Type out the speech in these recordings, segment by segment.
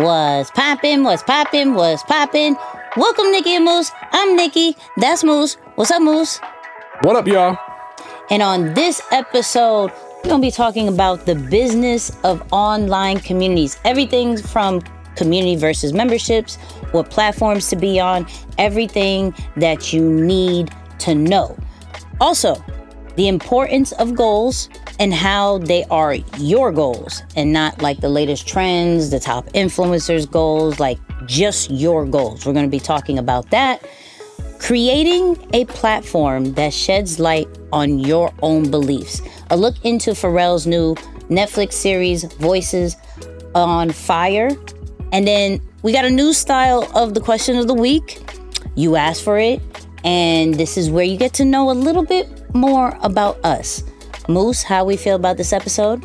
What's poppin'? What's poppin'? What's poppin'? Welcome, Nicky and Moose. I'm Nicky. That's Moose. What's up, Moose? What up, y'all? And on this episode, we're to be talking about the business of online communities. Everything from community versus memberships, what platforms to be on, everything that you need to know. Also, the importance of goals and how they are your goals and not like the latest trends, the top influencers' goals, like just your goals. We're going to be talking about that. Creating a platform that sheds light on your own beliefs. A look into Pharrell's new Netflix series, Voices of Fire. And then we got a new style of the question of the week. You asked for it, and this is where you get to know a little bit more about us. Moose, how we feel about this episode?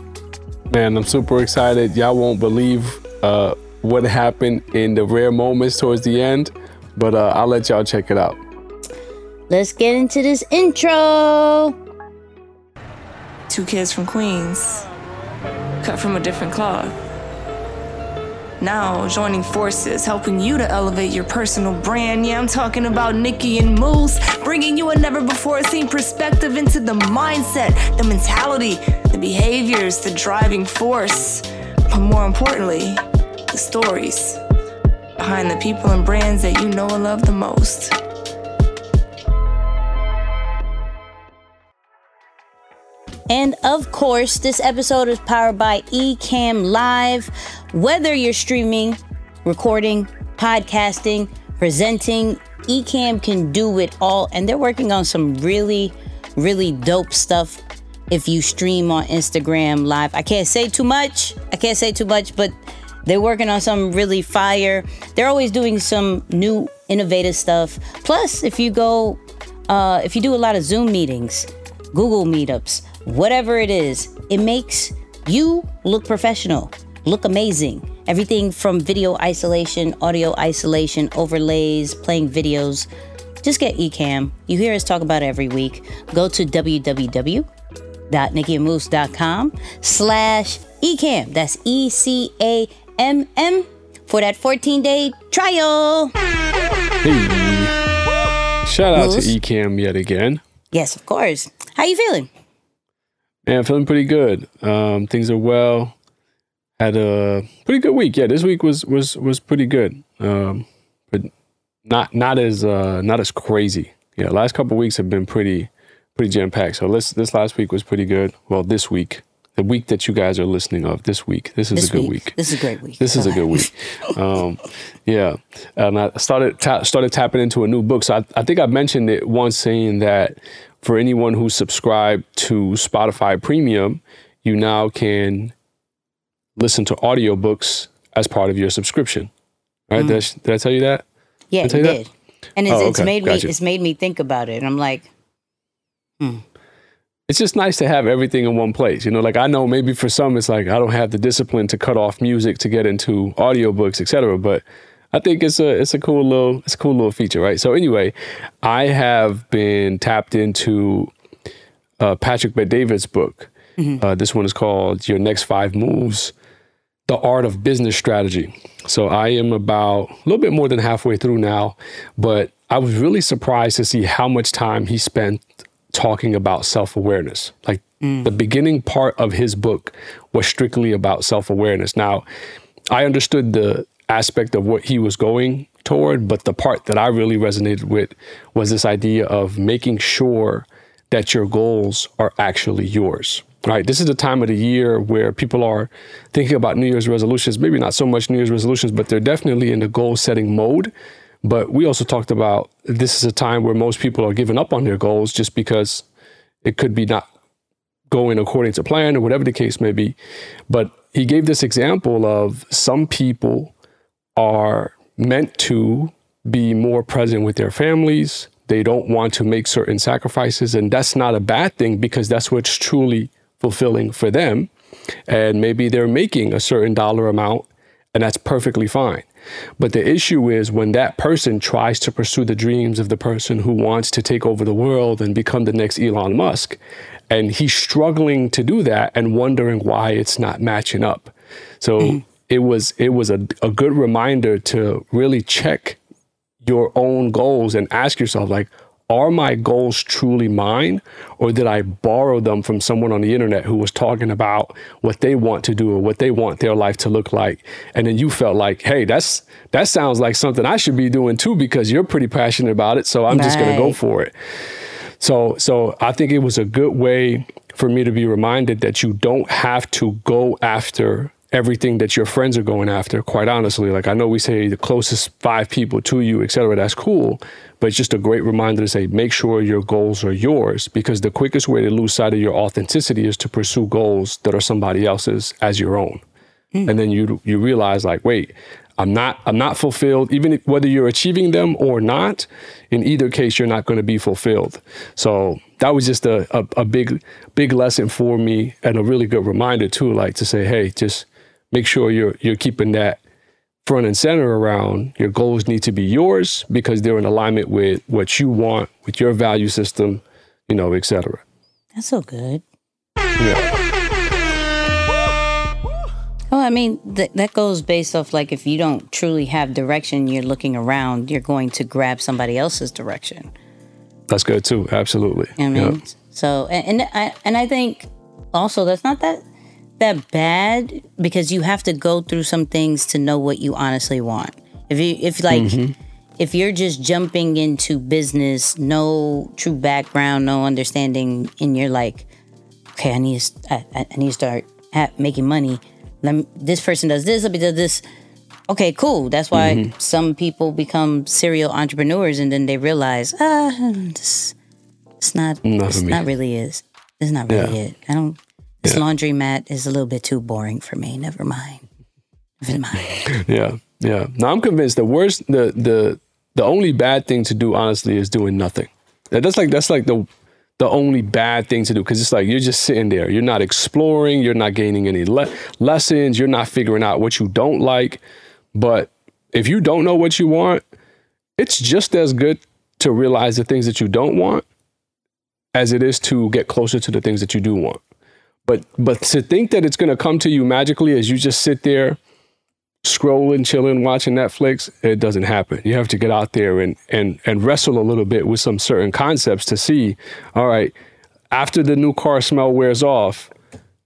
Man, I'm super excited. Y'all won't believe uh, what happened in the rare moments towards the end, but uh, I'll let y'all check it out. Let's get into this intro. Two kids from Queens, cut from a different cloth. Now joining forces, helping you to elevate your personal brand. Yeah, I'm talking about Nicky and Moose, bringing you a never before seen perspective into the mindset, the mentality, the behaviors, the driving force. But more importantly, the stories behind the people and brands that you know and love the most. And of course, this episode is powered by Ecamm Live. Whether you're streaming, recording, podcasting, presenting, Ecamm can do it all. And they're working on some really, really dope stuff if you stream on Instagram Live. I can't say too much. I can't say too much, but they're working on some really fire. They're always doing some new innovative stuff. Plus, if you go, uh, if you do a lot of Zoom meetings, Google meetups, whatever it is, it makes you look professional, look amazing. Everything from video isolation, audio isolation, overlays, playing videos. Just get Ecamm. You hear us talk about it every week. Go to www.nickyandmoose.com slash Ecamm. That's E-C-A-M-M for that 14-day trial. Hey. Shout out Moose? to Ecamm yet again. Yes, of course. How you feeling? Man, feeling pretty good. Um, things are well. Had a pretty good week. Yeah, this week was was was pretty good. Um, but not not as uh, not as crazy. Yeah, last couple weeks have been pretty pretty jam packed. So this this last week was pretty good. Well, this week, the week that you guys are listening of, this week, this is This a good week. This is a great week. This is a good week. Um, yeah, and I started ta- started tapping into a new book. So I, I think I mentioned it once, saying that for anyone who's subscribed to Spotify Premium, you now can listen to audiobooks as part of your subscription. Right? Did, I, mm-hmm. did I tell you that? Yeah, Did I it tell you did. And it's, Oh, it's made Gotcha. me it's made me think about it. And I'm like, hmm. It's just nice to have everything in one place. You know, like I know maybe for some it's like I don't have the discipline to cut off music to get into audiobooks, etc. But I think it's a it's a cool little it's a cool little feature, right? So anyway, I have been tapped into uh, Patrick Bet David's book. Uh, this one is called Your Next Five Moves: The Art of Business Strategy. So I am about a little bit more than halfway through now, but I was really surprised to see how much time he spent talking about self awareness. Like the beginning part of his book was strictly about self awareness. Now, I understood the aspect of what he was going toward, but the part that I really resonated with was this idea of making sure that your goals are actually yours. Right. This is the time of the year where people are thinking about New Year's resolutions. Maybe not so much New Year's resolutions, but they're definitely in the goal setting mode. But we also talked about this is a time where most people are giving up on their goals just because it could be not going according to plan or whatever the case may be. But he gave this example of some people are meant to be more present with their families. They don't want to make certain sacrifices. And that's not a bad thing because that's what's truly fulfilling for them. And maybe they're making a certain dollar amount, and that's perfectly fine. But the issue is when that person tries to pursue the dreams of the person who wants to take over the world and become the next Elon Musk, and he's struggling to do that and wondering why it's not matching up. So mm-hmm. It was it was a, a good reminder to really check your own goals and ask yourself like are my goals truly mine? Or did i borrow them from someone on the internet who was talking about what they want to do or what they want their life to look like? And then you felt like hey that's that sounds like something i should be doing too because you're pretty passionate about it so i'm just going to go for it. So so i think it was a good way for me to be reminded that you don't have to go after everything that your friends are going after quite honestly. Like i know we say the closest five people to you et cetera that's cool but it's just a great reminder to say make sure your goals are yours because the quickest way to lose sight of your authenticity is to pursue goals that are somebody else's as your own. Mm. and then you you realize like wait i'm not i'm not fulfilled even if, whether you're achieving them or not in either case you're not going to be fulfilled. So that was just a, a, a big big lesson for me and a really good reminder too like to say hey just make sure you're you're keeping that front and center around your goals need to be yours because they're in alignment with what you want, with your value system, you know, etc. That's so good. Yeah. Oh, I mean, th- that goes based off like if you don't truly have direction, you're looking around, you're going to grab somebody else's direction. That's good too. Absolutely. I mean, so and and I and I think also that's not that that bad because you have to go through some things to know what you honestly want. If you if like mm-hmm. if you're just jumping into business, no true background, no understanding, and you're like, okay, I need to, I, I need to start making money. Me, this person does this, let me do this. Okay, cool. That's why mm-hmm. some people become serial entrepreneurs, and then they realize, ah, this, it's not, not it's not really is. It's not really yeah. it. I don't. This yeah. laundromat is a little bit too boring for me. Never mind. Never mind. yeah, yeah. Now I'm convinced the worst, the the the only bad thing to do, honestly, is doing nothing. That's like that's like the the only bad thing to do because it's like you're just sitting there. You're not exploring. You're not gaining any le- lessons. You're not figuring out what you don't like. But if you don't know what you want, it's just as good to realize the things that you don't want as it is to get closer to the things that you do want. But but to think that it's to come to you magically as you just sit there scrolling, chilling, watching Netflix, it doesn't happen. You have to get out there and and and wrestle a little bit with some certain concepts to see, all right, after the new car smell wears off,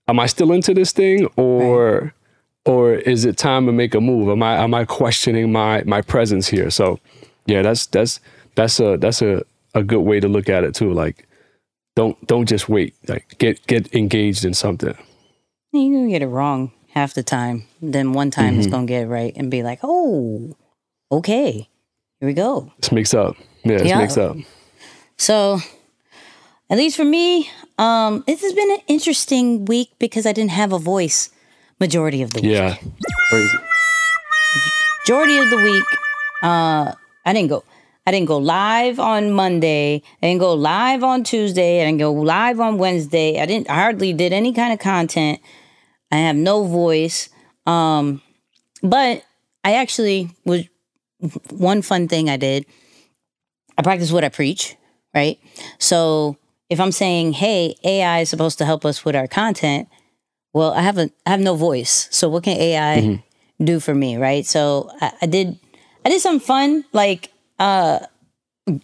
am I still into this thing or right. or is it time to make a move? Am I am I questioning my my presence here? So, yeah, that's that's that's a that's a a good way to look at it too. Like don't don't just wait. Like get get engaged in something. You're gonna get it wrong half the time. Then one time mm-hmm. it's gonna get it right and be like, oh, okay, here we go. This makes up. Yeah, this yeah. makes up. So, at least for me, um, this has been an interesting week because I didn't have a voice majority of the week. Yeah, crazy. Majority of the week, uh, I didn't go. I didn't go live on Monday. I didn't go live on Tuesday. I didn't go live on Wednesday. I didn't I hardly did any kind of content. I have no voice. Um, but I actually was one fun thing I did. I practice what I preach, right? So if I'm saying, "Hey, AI is supposed to help us with our content," well, I have a I have no voice. So what can AI mm-hmm. do for me, right? So I, I did I did some fun like uh,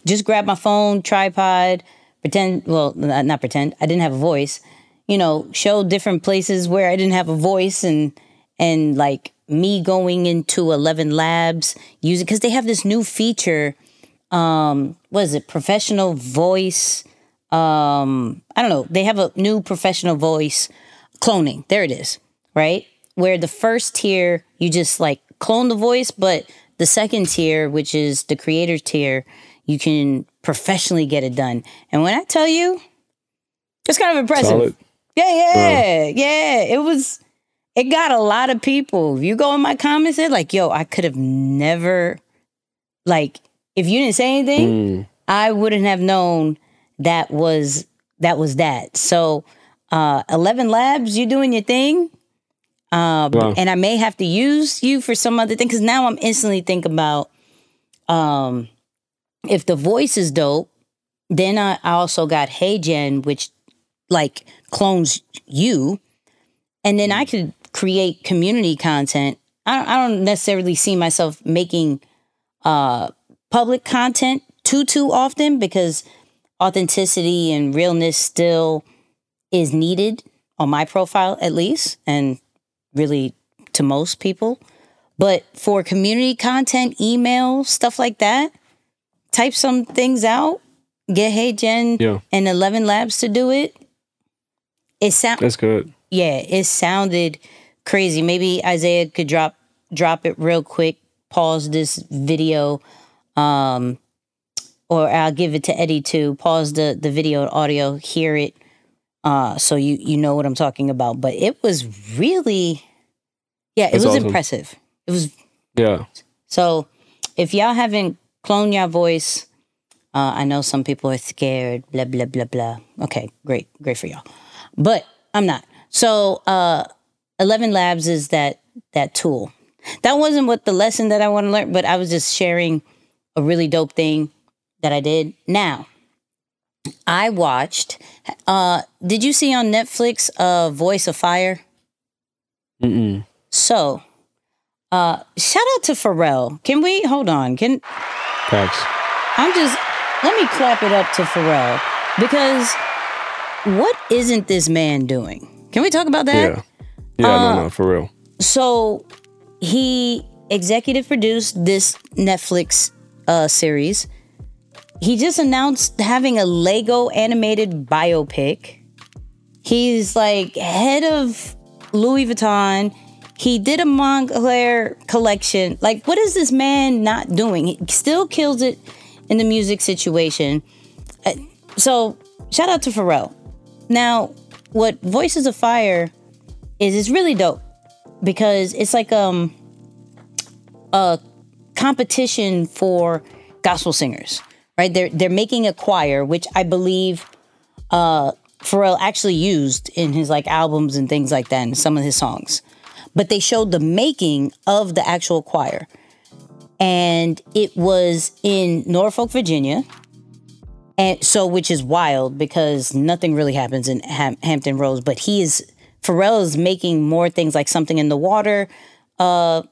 just grab my phone, tripod, pretend, well, not pretend, I didn't have a voice, you know, show different places where I didn't have a voice and, and like me going into 11 labs using, cause they have this new feature, um, what is it? Professional voice. Um, I don't know. They have a new professional voice cloning. There it is. Right. Where the first tier, you just like clone the voice, but the second tier, which is the creator tier, you can professionally get it done. And when I tell you, it's kind of impressive. Solid. Yeah, yeah, wow. yeah. It was. It got a lot of people. If you go in my comments, they're like, "Yo, I could have never, like, if you didn't say anything, mm. I wouldn't have known that was that was that." So, uh, Eleven Labs, you doing your thing. Um, wow. And I may have to use you for some other thing because now I'm instantly thinking about um, if the voice is dope, then I, I also got Hey HeyGen, which like clones you. And then I could create community content I don't, I don't necessarily see myself making uh, public content too too often because authenticity and realness still is needed on my profile at least, and really to most people. But for community content, email, stuff like that, type some things out, get HeyGen Yeah. and 11 Labs to do it. It sound That's good. yeah, it sounded crazy. Maybe Isaiah could drop drop it real quick, pause this video, um, or I'll give it to Eddie to pause the the video and audio, hear it, uh, so you you know what I'm talking about. But it was really, yeah, it That's was awesome. impressive. It was Yeah. so. If y'all haven't cloned your voice, uh, I know some people are scared. Blah blah blah blah. Okay, great, great for y'all, but I'm not. So, uh, Eleven Labs is that that tool. That wasn't what the lesson that I want to learn, but I was just sharing a really dope thing that I did. Now, I watched. Uh, did you see on Netflix? Uh, Voice of Fire. Mm-mm. So, uh, shout out to Pharrell. Can we hold on? Can Facts. I'm just let me clap it up to Pharrell because what isn't this man doing? Can we talk about that? Yeah. Yeah, Uh, no, no, for real. So he executive produced this Netflix uh, series. He just announced having a Lego animated biopic. He's like head of Louis Vuitton. He did a Moncler collection. Like, what is this man not doing? He still kills it in the music situation. Uh, So, shout out to Pharrell. Now, what Voices of Fire is, is really dope because it's like um a competition for gospel singers, right? They're they're making a choir, which I believe uh Pharrell actually used in his like albums and things like that and some of his songs. But they showed the making of the actual choir. And it was in Norfolk, Virginia. And so, which is wild because nothing really happens in Ham- Hampton Roads, but he is Pharrell is making more things like something in the water. Uh,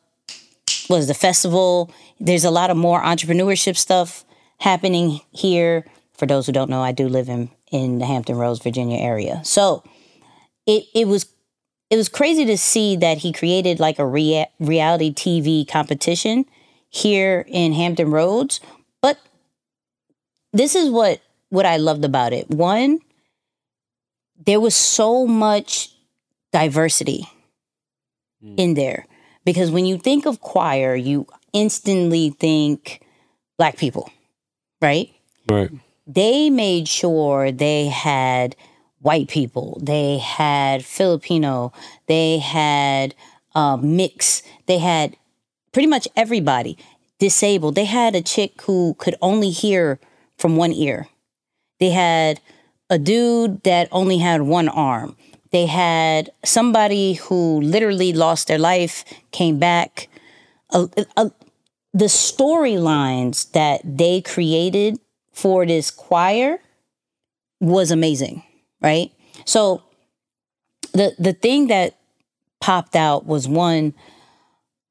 was the festival? There's a lot of more entrepreneurship stuff happening here. For those who don't know, I do live in in the Hampton Roads, Virginia area. So it it was it was crazy to see that he created like a rea- reality TV competition here in Hampton Roads, but this is what what I loved about it. One, there was so much diversity hmm. in there because when you think of choir, you instantly think black people, right? Right. They made sure they had white people, they had Filipino, they had uh, mix, they had pretty much everybody disabled. They had a chick who could only hear from one ear. They had a dude that only had one arm. They had somebody who literally lost their life, came back. The storylines that they created for this choir was amazing, right? So the the thing that popped out was one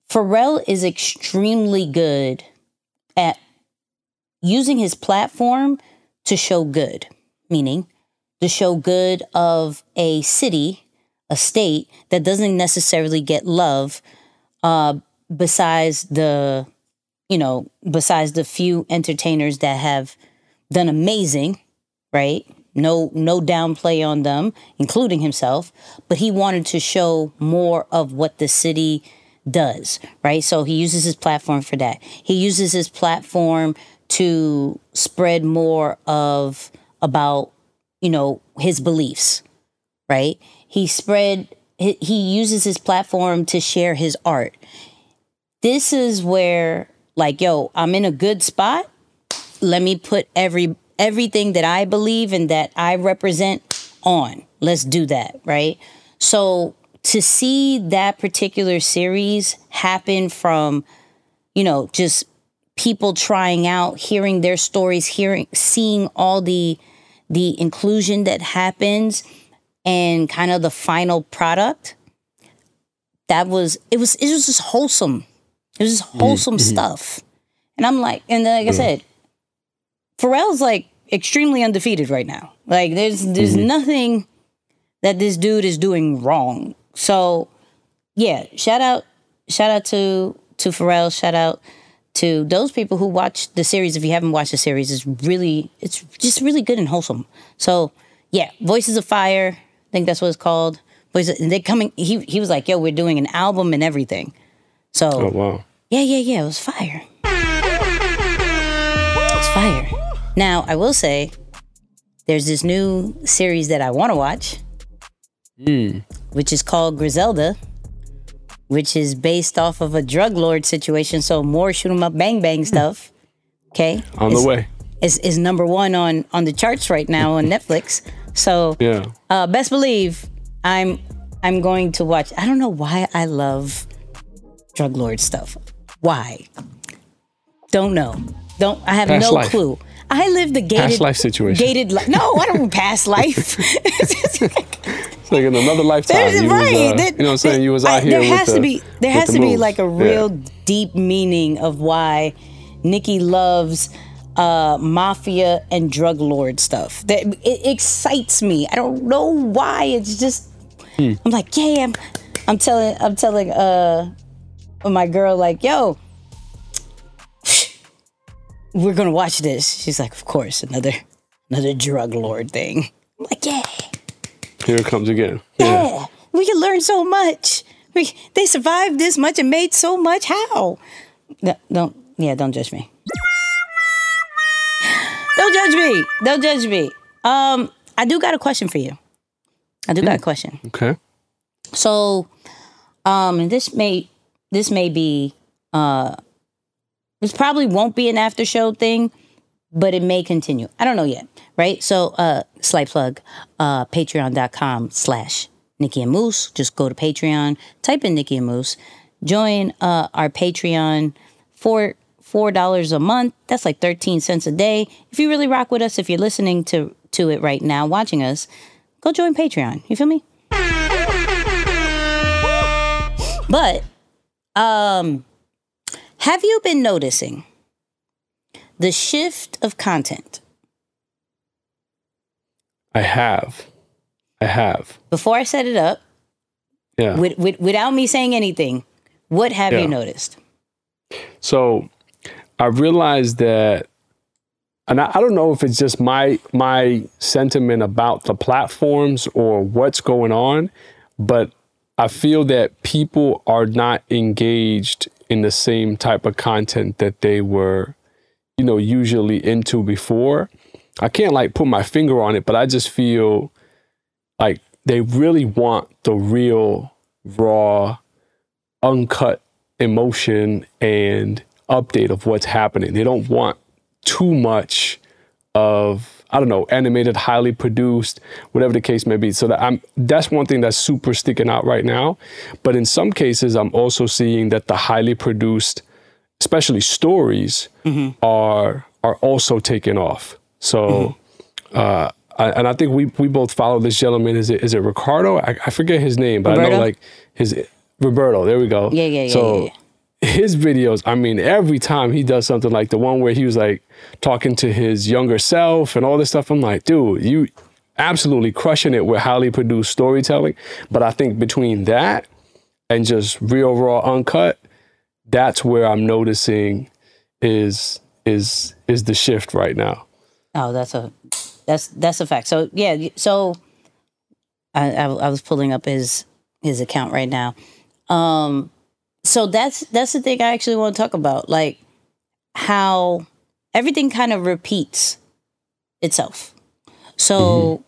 Pharrell is extremely good at using his platform to show good, meaning to show good of a city, a state that doesn't necessarily get love uh, besides the, you know, besides the few entertainers that have done amazing, right? No, no downplay on them, including himself. But he wanted to show more of what the city does, right? So he uses his platform for that. He uses his platform to spread more of about, you know, his beliefs, right? He spread he, he uses his platform to share his art. This is where like, yo, I'm in a good spot. Let me put every everything that I believe and that I represent on. Let's do that, right? So to see that particular series happen from, you know, just people trying out, hearing their stories, hearing seeing all the the inclusion that happens and kind of the final product, that was it was it was just wholesome. It was just mm-hmm. wholesome mm-hmm. stuff. And I'm like, and then, like I said, Pharrell's like extremely undefeated right now. Like there's there's mm-hmm. nothing that this dude is doing wrong. So yeah, shout out shout out to to Pharrell, shout out to those people who watch the series. If you haven't watched the series, it's really it's just really good and wholesome. So yeah, Voices of Fire, I think that's what it's called. Voices they coming he he was like, yo, we're doing an album and everything. So Oh wow. yeah, yeah, yeah. It was fire. Now, I will say, there's this new series that I want to watch, which is called Griselda, which is based off of a drug lord situation. So more shoot 'em up, bang bang stuff. Okay, On It's- the way. Is is number one on on the charts right now on Netflix. So Yeah. uh, best believe I'm I'm going to watch. I don't know why I love drug lord stuff. Why? Don't know. Don't I have Past no life. clue. I live the gated Past life situation. Gated life. No, I don't past life. It's like in another lifetime. You, was, uh, There- you know what I'm saying? You was I- out here There has the, to be there has the to be like a Yeah. real deep meaning of why Nicky loves uh, mafia and drug lord stuff. That it excites me. I don't know why. It's just Hmm. I'm like, yeah, I'm, I'm telling I'm telling uh my girl like, yo, we're gonna watch this. She's like, of course, another another drug lord thing. I'm like, yeah. Here it comes again. Yeah. Yeah, we can learn so much. We, they survived this much and made so much. How? No, don't. Yeah, don't judge me. Don't judge me. Don't judge me. Um, I do got a question for you. I do got a question. Okay. So, um, and this may this may be uh, this probably won't be an after show thing, but it may continue. I don't know yet, right? So, uh, slight plug, uh, patreon.com slash Nicky and Moose. Just go to Patreon, type in Nicky and Moose, join uh, our Patreon for four dollars a month. That's like thirteen cents a day. If you really rock with us, if you're listening to to it right now, watching us, go join Patreon. You feel me? But um have you been noticing the shift of content? I have. I have. Before I set it up, Yeah. with, with, without me saying anything, what have Yeah. you noticed? So I realized that, and I, I don't know if it's just my my sentiment about the platforms or what's going on, but I feel that people are not engaged in the same type of content that they were, you know, usually into before. I can't like put my finger on it, but I just feel like they really want the real, raw, uncut emotion and update of what's happening. They don't want too much of I don't know, animated, highly produced, whatever the case may be. So that I'm that's one thing that's super sticking out right now. But in some cases, I'm also seeing that the highly produced, especially stories, are are also taking off. So uh I, and I think we we both follow this gentleman. Is it is it Ricardo? I, I forget his name, but I know like his Roberto. There we go. Yeah, yeah, yeah, So yeah, yeah. His videos, I mean, every time he does something like the one where he was like talking to his younger self and all this stuff, I'm like, dude, you absolutely crushing it with highly produced storytelling. But I think between that and just real raw uncut, that's where I'm noticing is is is the shift right now. Oh, that's a that's that's a fact. So yeah, so I, I I was pulling up his his account right now. Um, so that's that's the thing I actually want to talk about, like how everything kind of repeats itself. So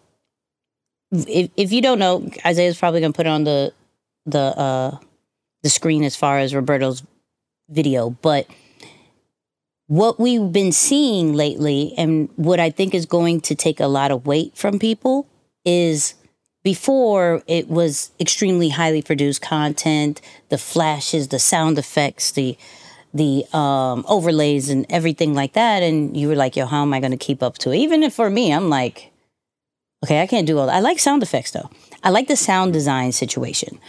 if if you don't know, Isaiah's probably gonna put it on the the uh the screen as far as Roberto's video, but what we've been seeing lately and what I think is going to take a lot of weight from people is before it was extremely highly produced content, the flashes, the sound effects, the the um, overlays and everything like that, and you were like, "Yo, how am I going to keep up to it?" Even for me, I'm like, "Okay, I can't do all that." I like sound effects though. I like the sound design situation.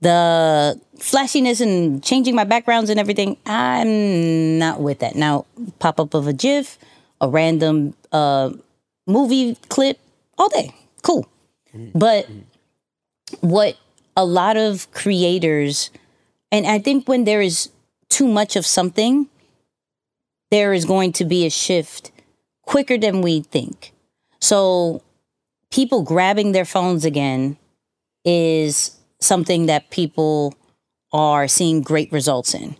The flashiness and changing my backgrounds and everything, I'm not with that. Now, pop up of a GIF, a random uh, movie clip, all day, cool. But what a lot of creators, and I think when there is too much of something, there is going to be a shift quicker than we think. So, people grabbing their phones again is something that people are seeing great results in.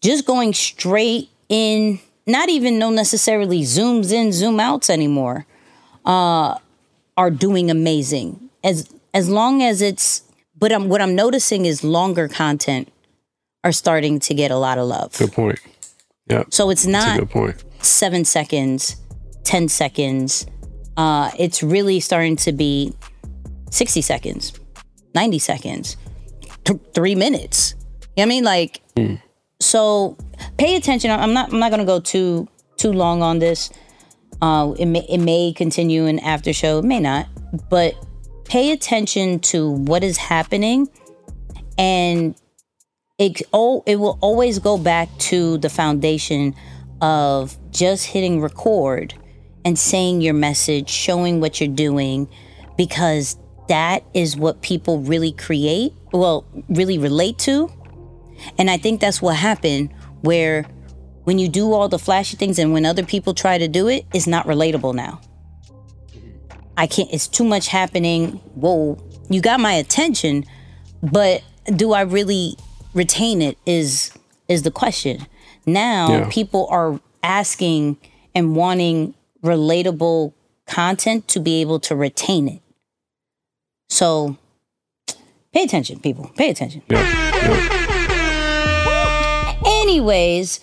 Just going straight in, not even no necessarily zooms in, zoom outs anymore, uh, are doing amazing. As as long as it's, but I'm, what I'm noticing is longer content are starting to get a lot of love. Good point. Yeah. So it's not good point. seven seconds, 10 seconds. Uh, it's really starting to be 60 seconds, 90 seconds, th- three minutes. You know what I mean? Like, so pay attention. I'm not, I'm not going to go too, too long on this. Uh, it may, it may continue in after show, it may not, but pay attention to what is happening and it oh it will always go back to the foundation of just hitting record and saying your message, showing what you're doing because that is what people really create, well, really relate to. And I think that's what happened where when you do all the flashy things and when other people try to do it, it's not relatable now. I can't, it's too much happening. Whoa, you got my attention, but do I really retain it is is the question. Now Yeah. people are asking and wanting relatable content to be able to retain it. So pay attention, people. Pay attention. Anyways,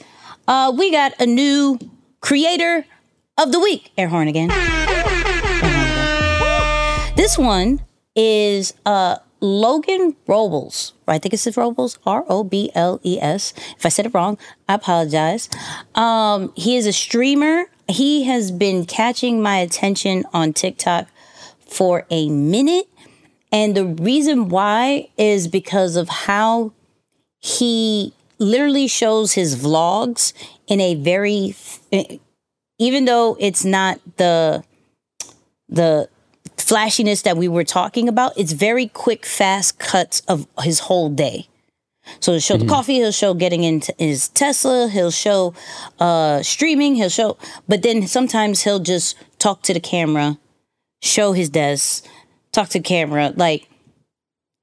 uh, we got a new creator of the week. Air horn again. Air horn again. This one is uh, Logan Robles. Right? I think it says Robles, R O B L E S. If I said it wrong, I apologize. Um, he is a streamer. He has been catching my attention on TikTok for a minute. And the reason why is because of how he literally shows his vlogs in a very even though it's not the the flashiness that we were talking about it's very quick fast cuts of his whole day. So he'll show the coffee he'll show getting into his tesla he'll show uh streaming he'll show but then sometimes he'll just talk to the camera show his desk talk to the camera like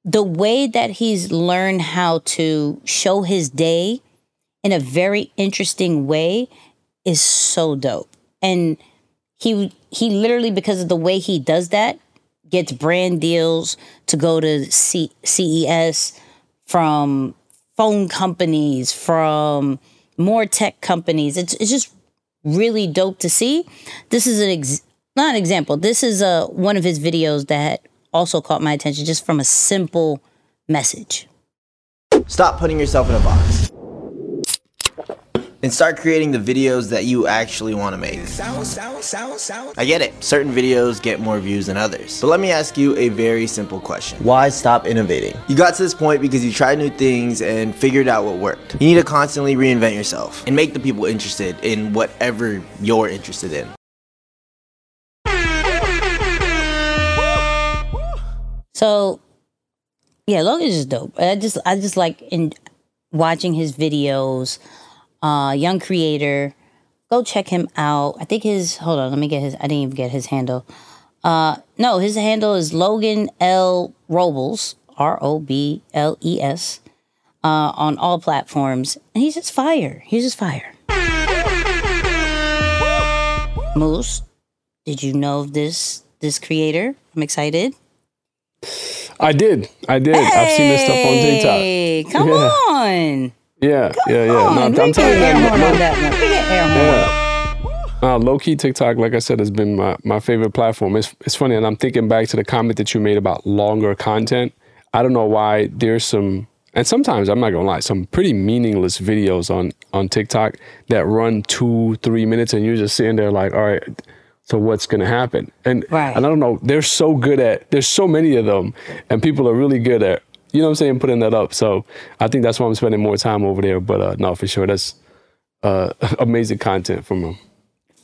the way that he's learned how to show his day in a very interesting way is so dope. And he he literally because of the way he does that gets brand deals to go to C- CES from phone companies, from more tech companies. It's it's just really dope to see. This is an ex- not an example. This is a one of his videos that also caught my attention just from a simple message. Stop putting yourself in a box. And start creating the videos that you actually want to make. I get it, certain videos get more views than others. But let me ask you a very simple question. Why stop innovating? You got to this point because you tried new things and figured out what worked. You need to constantly reinvent yourself and make the people interested in whatever you're interested in. So, yeah, Logan's just dope. I just I just like in watching his videos. Uh, young creator, go check him out. I think his hold on, let me get his. I didn't even get his handle. Uh, no, his handle is Logan L Robles, R O B L E S, uh, on all platforms, and he's just fire. He's just fire. Moose, did you know this this creator? I'm excited. I did. I did. I've seen this stuff on TikTok. Come Yeah. on. Yeah, yeah, yeah. Come No. I'm We telling you, low, that one. We get air horn. yeah. Uh, low key TikTok, like I said, has been my, my favorite platform. It's it's funny, and I'm thinking back to the comment that you made about longer content. I don't know why there's some, and sometimes I'm not gonna lie, some pretty meaningless videos on on TikTok that run two, three minutes, and you're just sitting there like, all right, so what's gonna happen? And Right. and I don't know, they're so good at. There's so many of them, and people are really good at you know what I'm saying, putting that up. So I think that's why I'm spending more time over there. But uh, no, for sure, that's uh, amazing content from them.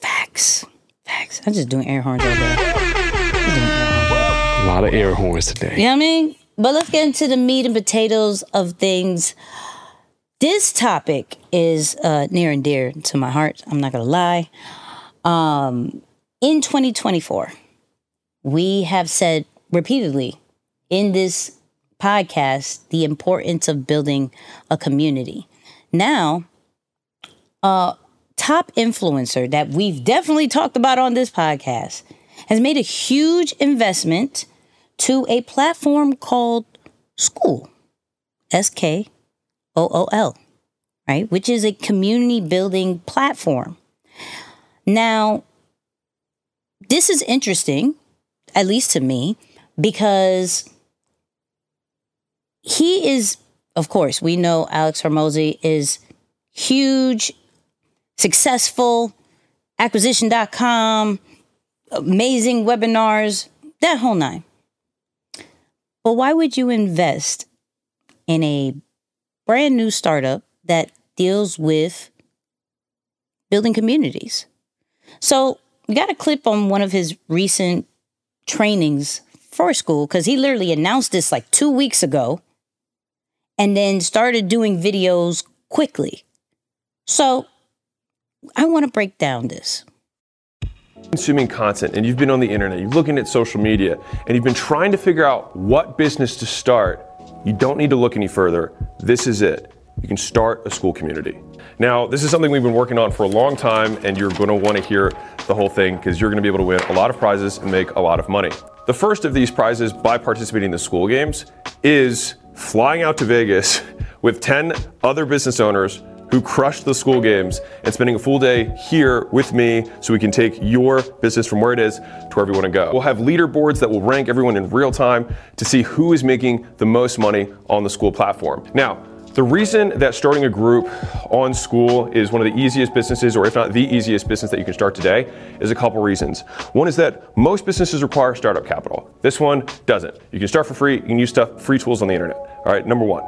Facts. Facts. I'm just doing air horns all day. A lot of air horns today. You know what I mean? But let's get into the meat and potatoes of things. This topic is uh, near and dear to my heart. I'm not going to lie. Um, in 2024, we have said repeatedly in this podcast the importance of building a community. Now, a top influencer that we've definitely talked about on this podcast has made a huge investment to a platform called Skool, S K O O L, right? Which is a community building platform. Now, this is interesting, at least to me, because he is, of course, we know Alex Hormozi is huge, successful, acquisition.com, amazing webinars, that whole nine. But why would you invest in a brand new startup that deals with building communities? So we got a clip on one of his recent trainings for Skool because he literally announced this like two weeks ago and then started doing videos quickly. So I want to break down this. Consuming content and you've been on the internet, you're looking at social media, and you've been trying to figure out what business to start, you don't need to look any further. This is it. You can start a Skool community. Now, this is something we've been working on for a long time, and you're going to want to hear the whole thing because you're to be able to win a lot of prizes and make a lot of money. The first of these prizes by participating in the Skool games is flying out to Vegas with 10 other business owners who crushed the Skool games and spending a full day here with me so we can take your business from where it is to wherever you want to go. We'll have leaderboards that will rank everyone in real time to see who is making the most money on the Skool platform. Now, the reason that starting a group on Skool is one of the easiest businesses, or if not the easiest business that you can start today, is a couple reasons. One is that most businesses require startup capital. This one doesn't. You can start for free, you can use stuff, free tools on the internet. All right, number one.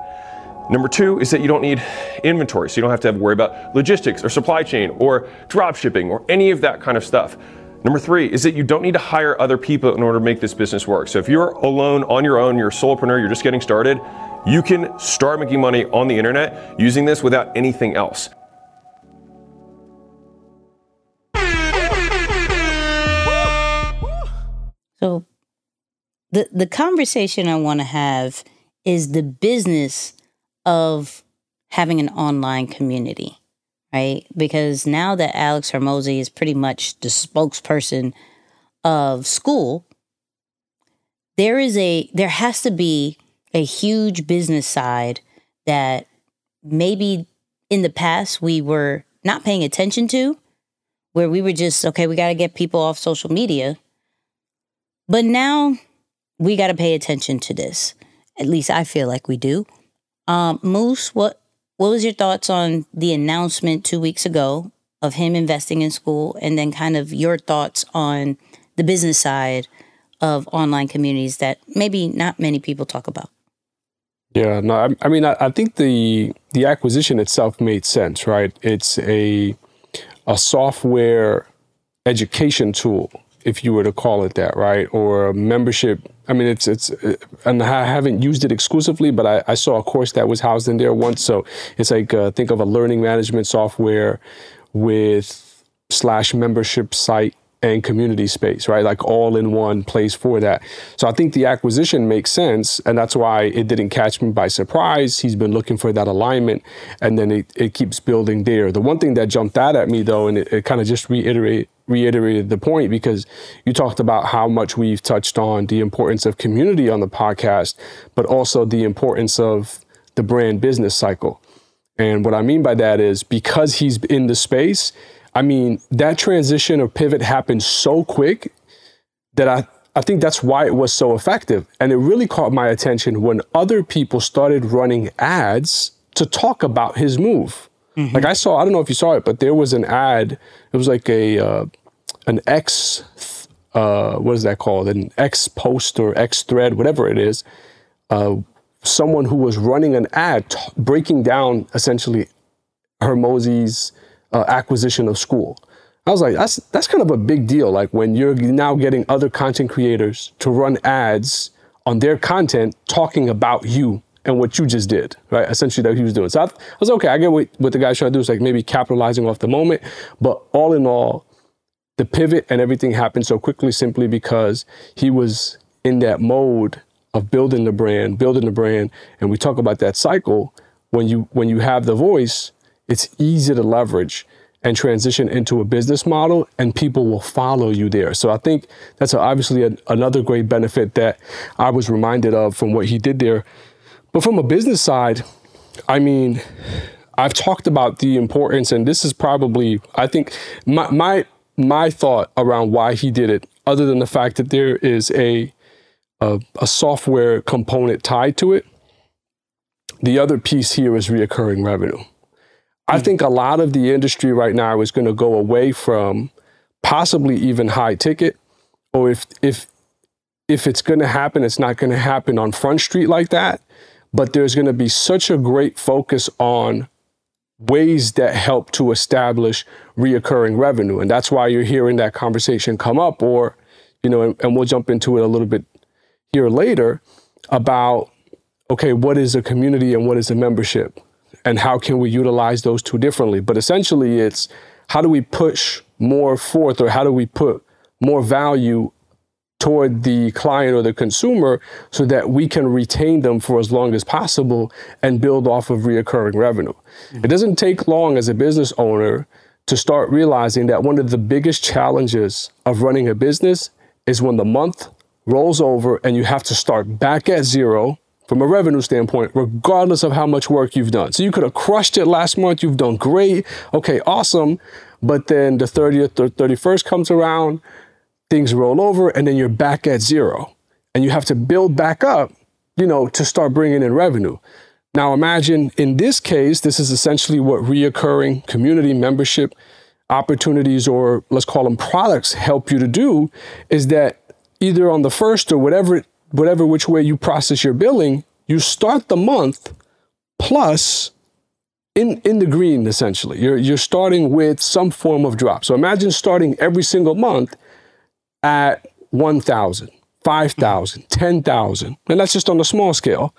Number two is that you don't need inventory, so you don't have to have worry about logistics or supply chain or drop shipping or any of that kind of stuff. Number three is that you don't need to hire other people in order to make this business work. So if you're alone on your own, you're a solopreneur, you're just getting started, you can start making money on the internet using this without anything else. So the the conversation I want to have is the business of having an online community, right? Because now that Alex Hormozi is pretty much the spokesperson of Skool, there is a there has to be a huge business side that maybe in the past we were not paying attention to, where we were just, okay, we got to get people off social media. But now we got to pay attention to this. At least I feel like we do. Um, Moose, what what was your thoughts on the announcement two weeks ago of him investing in Skool, and then kind of your thoughts on the business side of online communities that maybe not many people talk about? Yeah, no, I, I mean, I, I, think the the acquisition itself made sense, right? It's a a software education tool, if you were to call it that, right? Or a membership. I mean, it's it's, and I haven't used it exclusively, but I, I saw a course that was housed in there once. So it's like uh, think of a learning management software with slash membership site and community space, right? Like all in one place for that. So I think the acquisition makes sense. And that's why it didn't catch me by surprise. He's been looking for that alignment and then it, it keeps building there. The one thing that jumped out at me though, and it, it kind of just reiterate, reiterated the point because you talked about how much we've touched on the importance of community on the podcast, but also the importance of the brand business cycle. And what I mean by that is because he's in the space, I mean, that transition or pivot happened so quick that I, I think that's why it was so effective. And it really caught my attention when other people started running ads to talk about his move. Mm-hmm. Like I saw, I don't know if you saw it, but there was an ad. It was like a uh, an X, uh, what is that called? An X post or X thread, whatever it is. Uh, someone who was running an ad t- breaking down essentially Hormozi's uh, acquisition of Skool. I was like, that's that's kind of a big deal. Like when you're now getting other content creators to run ads on their content talking about you and what you just did, right? Essentially, that he was doing. So I, I was okay. I get what, what the guy's trying to do is like maybe capitalizing off the moment, but all in all, the pivot and everything happened so quickly simply because he was in that mode of building the brand, building the brand, and we talk about that cycle. When you when you have the voice, it's easy to leverage and transition into a business model, and people will follow you there. So I think that's obviously a, another great benefit that I was reminded of from what he did there. But from a business side, I mean, I've talked about the importance, and this is probably I think my my my thought around why he did it, other than the fact that there is a a, a software component tied to it. The other piece here is reoccurring revenue. I hmm. think a lot of the industry right now is going to go away from possibly even high ticket, or if if if it's going to happen, it's not going to happen on Front Street like that. But there's going to be such a great focus on ways that help to establish reoccurring revenue, and that's why you're hearing that conversation come up. Or you know, and, and we'll jump into it a little bit here later about okay, what is a community and what is a membership? And how can we utilize those two differently? But essentially, it's how do we push more forth or how do we put more value toward the client or the consumer so that we can retain them for as long as possible and build off of reoccurring revenue. Mm-hmm. It doesn't take long as a business owner to start realizing that one of the biggest challenges of running a business is when the month rolls over and you have to start back at zero from a revenue standpoint, regardless of how much work you've done. So you could have crushed it last month. You've done great. Okay, awesome. But then the 30th or 31st comes around, things roll over, and then you're back at zero. And you have to build back up, you know, to start bringing in revenue. Now imagine in this case, this is essentially what reoccurring community membership opportunities or let's call them products help you to do is that either on the first or whatever whatever which way you process your billing, you start the month plus in in the green essentially. You're you're starting with some form of drop. So imagine starting every single month at 1,000, 5,000, 10,000. And that's just on a small scale.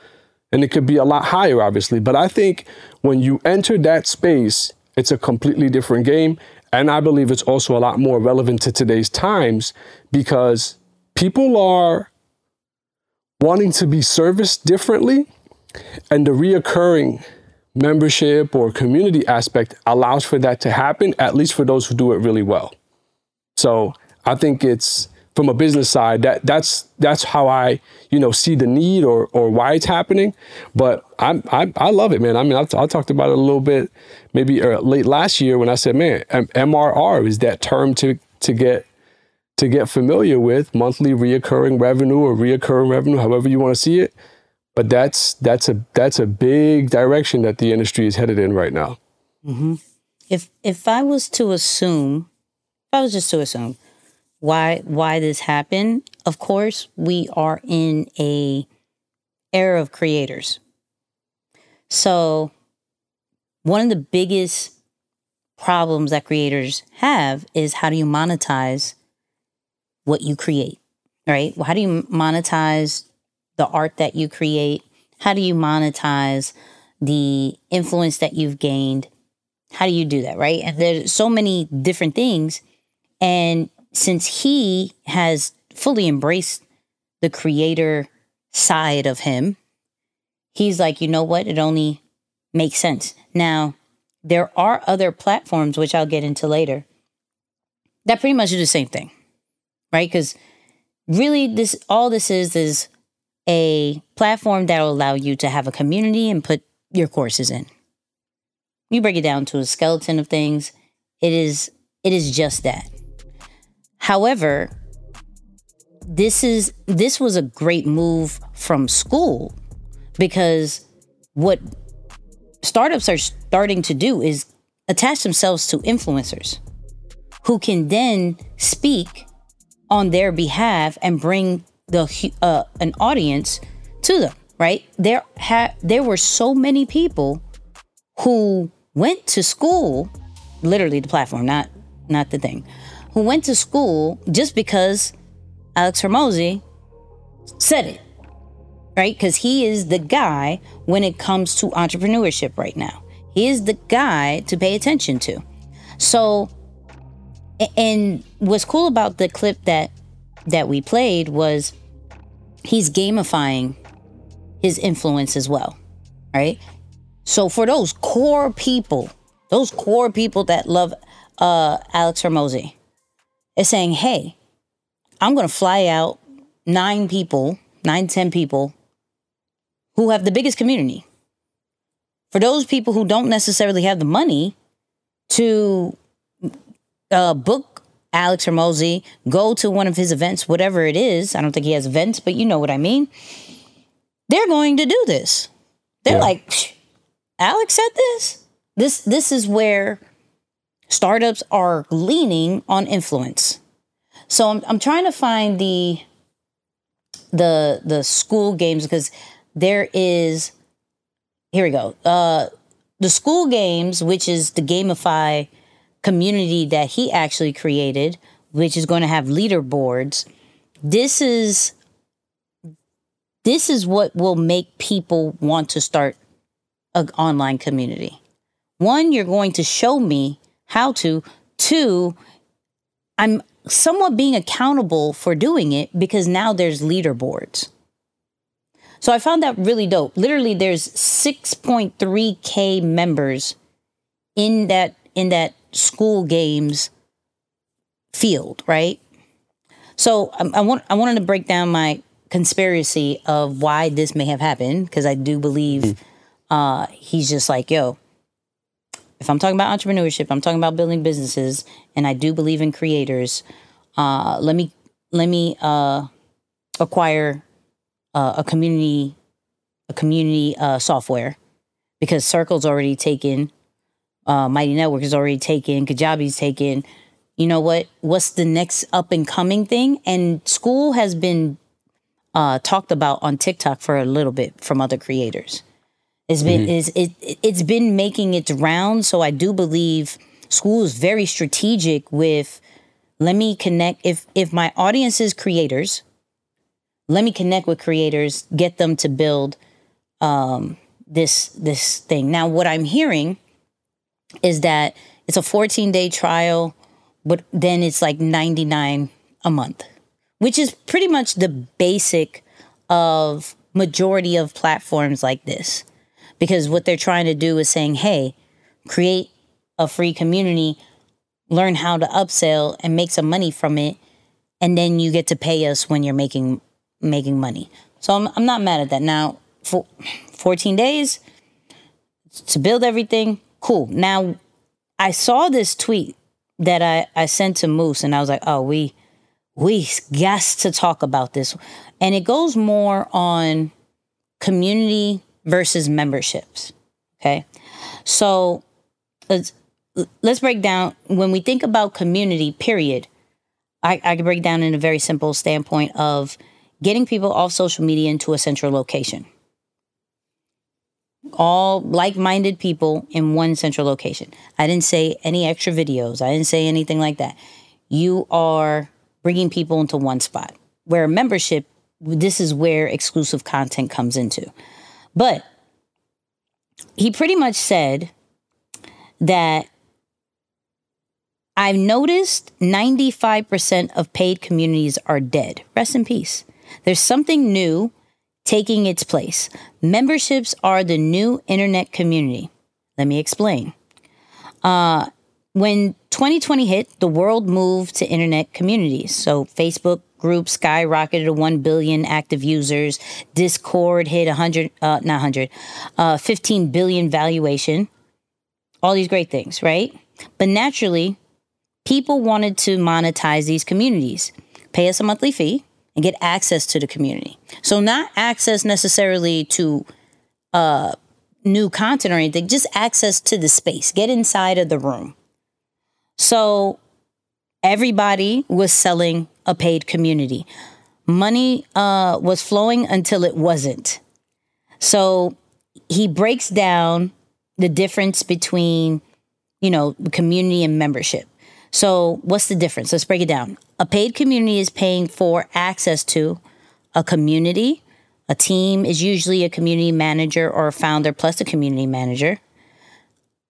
And it could be a lot higher obviously, but I think when you enter that space, it's a completely different game. And I believe it's also a lot more relevant to today's times because people are wanting to be serviced differently, and the reoccurring membership or community aspect allows for that to happen, at least for those who do it really well. So I think it's from a business side that that's that's how I you know see the need or or why it's happening. But I'm, I I love it, man. I mean, I, I talked about it a little bit maybe uh, late last year when I said, man, MRR is that term to to get to get familiar with monthly reoccurring revenue or reoccurring revenue, however you want to see it. But that's that's a that's a big direction that the industry is headed in right now. Mm-hmm. If if I was to assume, if I was just to assume why why this happened, of course we are in a era of creators. So one of the biggest problems that creators have is how do you monetize what you create, right? How do you monetize the art that you create? How do you monetize the influence that you've gained? How do you do that, right? And there's so many different things. And since he has fully embraced the creator side of him, he's like, you know what? It only makes sense. Now, there are other platforms, which I'll get into later, that pretty much do the same thing right? Because really, this all this is is a platform that will allow you to have a community and put your courses in. You break it down to a skeleton of things. It is it is just that. However, this is this was a great move from Skool because what startups are starting to do is attach themselves to influencers who can then speak on their behalf and bring the uh, an audience to them, right? There ha- there were so many people who went to Skool, literally the platform, not not the thing, who went to Skool just because Alex Hormozi said it, right? Because he is the guy when it comes to entrepreneurship right now. He is the guy to pay attention to. So, and what's cool about the clip that that we played was he's gamifying his influence as well, right? So for those core people, those core people that love uh, Alex Hormozi, is saying, "Hey, I'm going to fly out nine people, nine ten people who have the biggest community. For those people who don't necessarily have the money to uh, book Alex Hormozi, go to one of his events, whatever it is. I don't think he has events, but you know what I mean. They're going to do this. They're yeah. like, Alex said this. This this is where startups are leaning on influence. So I'm I'm trying to find the the the Skool games because there is here we go. Uh the Skool games, which is the gamify community that he actually created, which is going to have leaderboards. This is this is what will make people want to start an online community. One, you're going to show me how to. Two, I'm somewhat being accountable for doing it because now there's leaderboards. So I found that really dope. Literally, there's 6.3k members in that in that Skool games field, right? So I, I want I wanted to break down my conspiracy of why this may have happened because I do believe mm-hmm. uh, he's just like, yo, if I'm talking about entrepreneurship, I'm talking about building businesses, and I do believe in creators. Uh, let me let me uh, acquire uh, a community a community uh, software because Circle's already taken uh, Mighty Network is already taken, Kajabi's taken. You know what? What's the next up and coming thing? And Skool has been uh, talked about on TikTok for a little bit from other creators. It's been mm-hmm. is it it's been making its round. So I do believe Skool is very strategic with let me connect if if my audience is creators, let me connect with creators, get them to build um, this this thing. Now, what I'm hearing is that it's a 14 day trial, but then it's like 99 a month, which is pretty much the basic of majority of platforms like this. Because what they're trying to do is saying, hey, create a free community, learn how to upsell and make some money from it, and then you get to pay us when you're making making money. So I'm I'm not mad at that. Now, for 14 days to build everything, cool. Now, I saw this tweet that I, I sent to Moose, and I was like, oh, we we got to talk about this. And it goes more on community versus memberships. Okay. So let's let's break down when we think about community, period. I, I can break down in a very simple standpoint of getting people off social media into a central location all like-minded people in one central location. I didn't say any extra videos. I didn't say anything like that. You are bringing people into one spot. Where membership, this is where exclusive content comes into. But he pretty much said that I've noticed 95% of paid communities are dead. Rest in peace. There's something new taking its place. Memberships are the new internet community. Let me explain. Uh, when 2020 hit, the world moved to internet communities. So Facebook groups skyrocketed to 1 billion active users. Discord hit 100, uh, not 100, uh, 15 billion valuation. All these great things, right? But naturally, people wanted to monetize these communities, pay us a monthly fee, and get access to the community. So not access necessarily to uh, new content or anything, just access to the space. Get inside of the room. So everybody was selling a paid community. Money uh, was flowing until it wasn't. So he breaks down the difference between, you know, community and membership. So, what's the difference? Let's break it down. A paid community is paying for access to a community. A team is usually a community manager or a founder plus a community manager.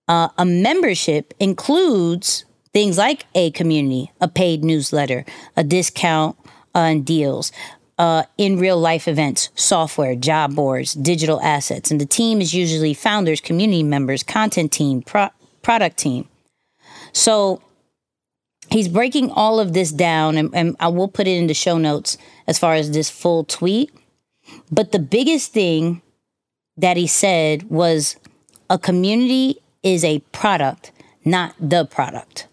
Uh, a membership includes things like a community, a paid newsletter, a discount on deals, uh, in real life events, software, job boards, digital assets. And the team is usually founders, community members, content team, pro- product team. So he's breaking all of this down, and, and I will put it in the show notes as far as this full tweet. But the biggest thing that he said was a community is a product, not the product.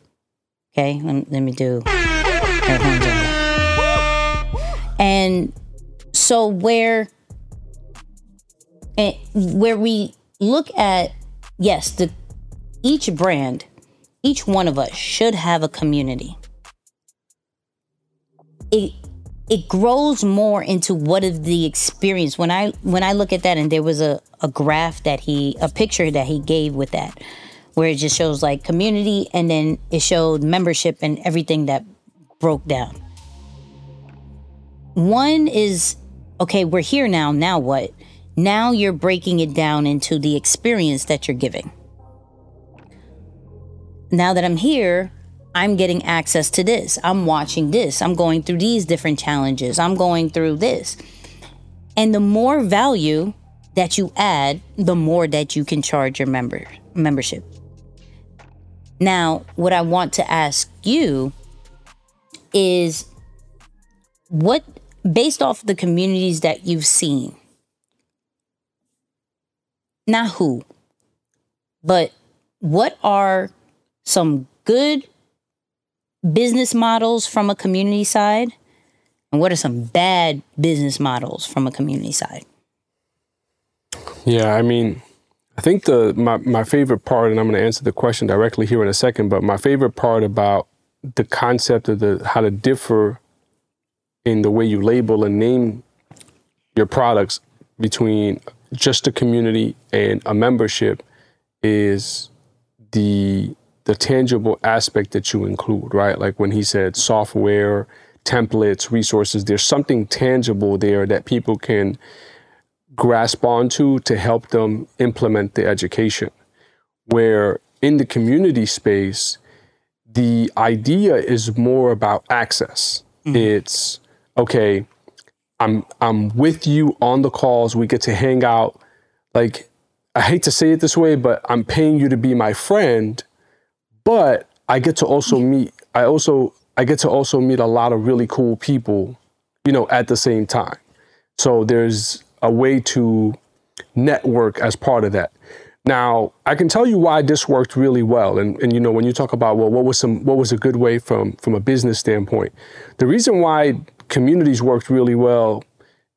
Okay, let, let me do. And so where and where we look at yes, the each brand, each one of us should have a community. It it grows more into what is the experience when i when i look at that and there was a, a graph that he a picture that he gave with that where it just shows like community and then it showed membership and everything that broke down one is okay, we're here now, now what? Now you're breaking it down into the experience that you're giving. Now that I'm here, I'm getting access to this. I'm watching this. I'm going through these different challenges. I'm going through this. And the more value that you add, the more that you can charge your member membership. Now, what I want to ask you is what based off the communities that you've seen, not who, but what are some good business models from a community side? And what are some bad business models from a community side? Yeah, I mean, I think the my, my favorite part, and I'm going to answer the question directly here in a second, but my favorite part about the concept of the how to differ in the way you label and name your products between just a community and a membership is the the tangible aspect that you include, right? Like when he said software, templates, resources, there's something tangible there that people can grasp onto to help them implement the education. Where in the community space, the idea is more about access. Mm-hmm. It's okay, I'm I'm with you on the calls. We get to hang out. Like I hate to say it this way, but I'm paying you to be my friend, but I get to also meet I also I get to also meet a lot of really cool people, you know, at the same time. So there's a way to network as part of that. Now, I can tell you why this worked really well. And, and you know, when you talk about well, what was some what was a good way from from a business standpoint, the reason why communities worked really well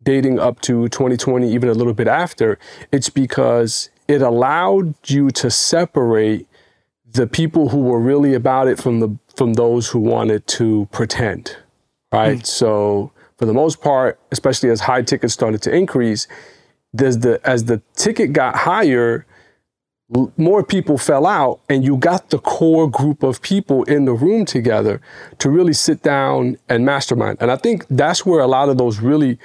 dating up to 2020, even a little bit after, it's because it allowed you to separate the people who were really about it from the from those who wanted to pretend. Right. Mm. So for the most part, especially as high tickets started to increase, there's the as the ticket got higher, more people fell out and you got the core group of people in the room together to really sit down and mastermind. And I think that's where a lot of those really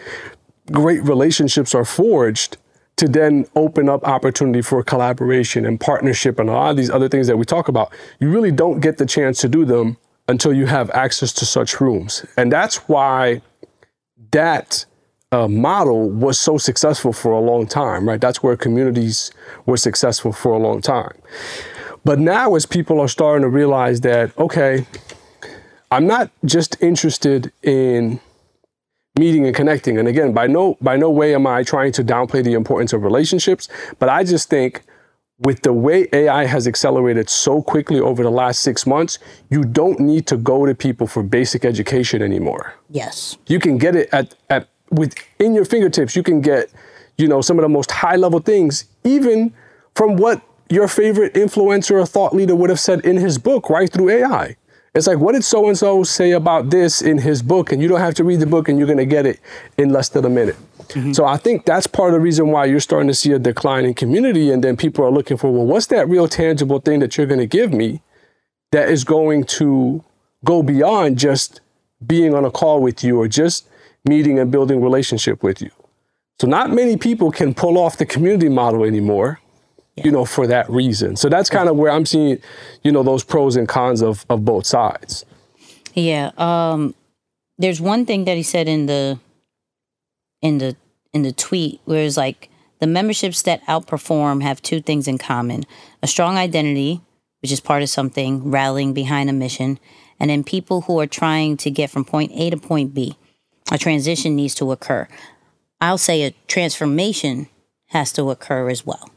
great relationships are forged to then open up opportunity for collaboration and partnership and a lot of these other things that we talk about. You really don't get the chance to do them until you have access to such rooms. And that's why that uh, model was so successful for a long time, right? That's where communities were successful for a long time. But now, as people are starting to realize that, okay, I'm not just interested in meeting and connecting. And again, by no by no way am I trying to downplay the importance of relationships, but I just think with the way AI has accelerated so quickly over the last six months, you don't need to go to people for basic education anymore. Yes. You can get it at, at within your fingertips, you can get, you know, some of the most high level things, even from what your favorite influencer or thought leader would have said in his book, right through AI. It's like, what did so and so say about this in his book? And you don't have to read the book and you're going to get it in less than a minute. Mm-hmm. So I think that's part of the reason why you're starting to see a decline in community. And then people are looking for, well, what's that real tangible thing that you're going to give me that is going to go beyond just being on a call with you or just meeting and building relationship with you. So not many people can pull off the community model anymore, yeah. you know, for that reason. So that's kind of where I'm seeing, you know, those pros and cons of of both sides. Yeah. Um there's one thing that he said in the in the in the tweet where it's like the memberships that outperform have two things in common. A strong identity, which is part of something, rallying behind a mission, and then people who are trying to get from point A to point B. A transition needs to occur. I'll say a transformation has to occur as well,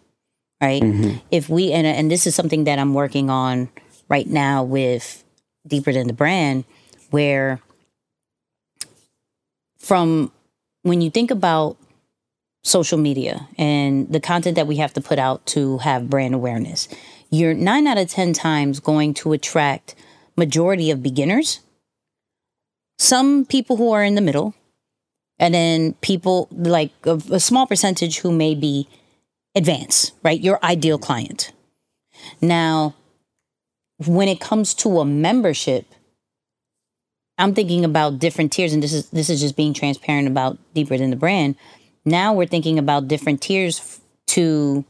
right? Mm-hmm. If we and and this is something that I'm working on right now with deeper than the brand, where from when you think about social media and the content that we have to put out to have brand awareness, you're nine out of ten times going to attract majority of beginners, some people who are in the middle, and then people like a, a small percentage who may be advanced, right? Your ideal client. Now, when it comes to a membership, I'm thinking about different tiers, and this is this is just being transparent about deeper than the brand. Now we're thinking about different tiers f- to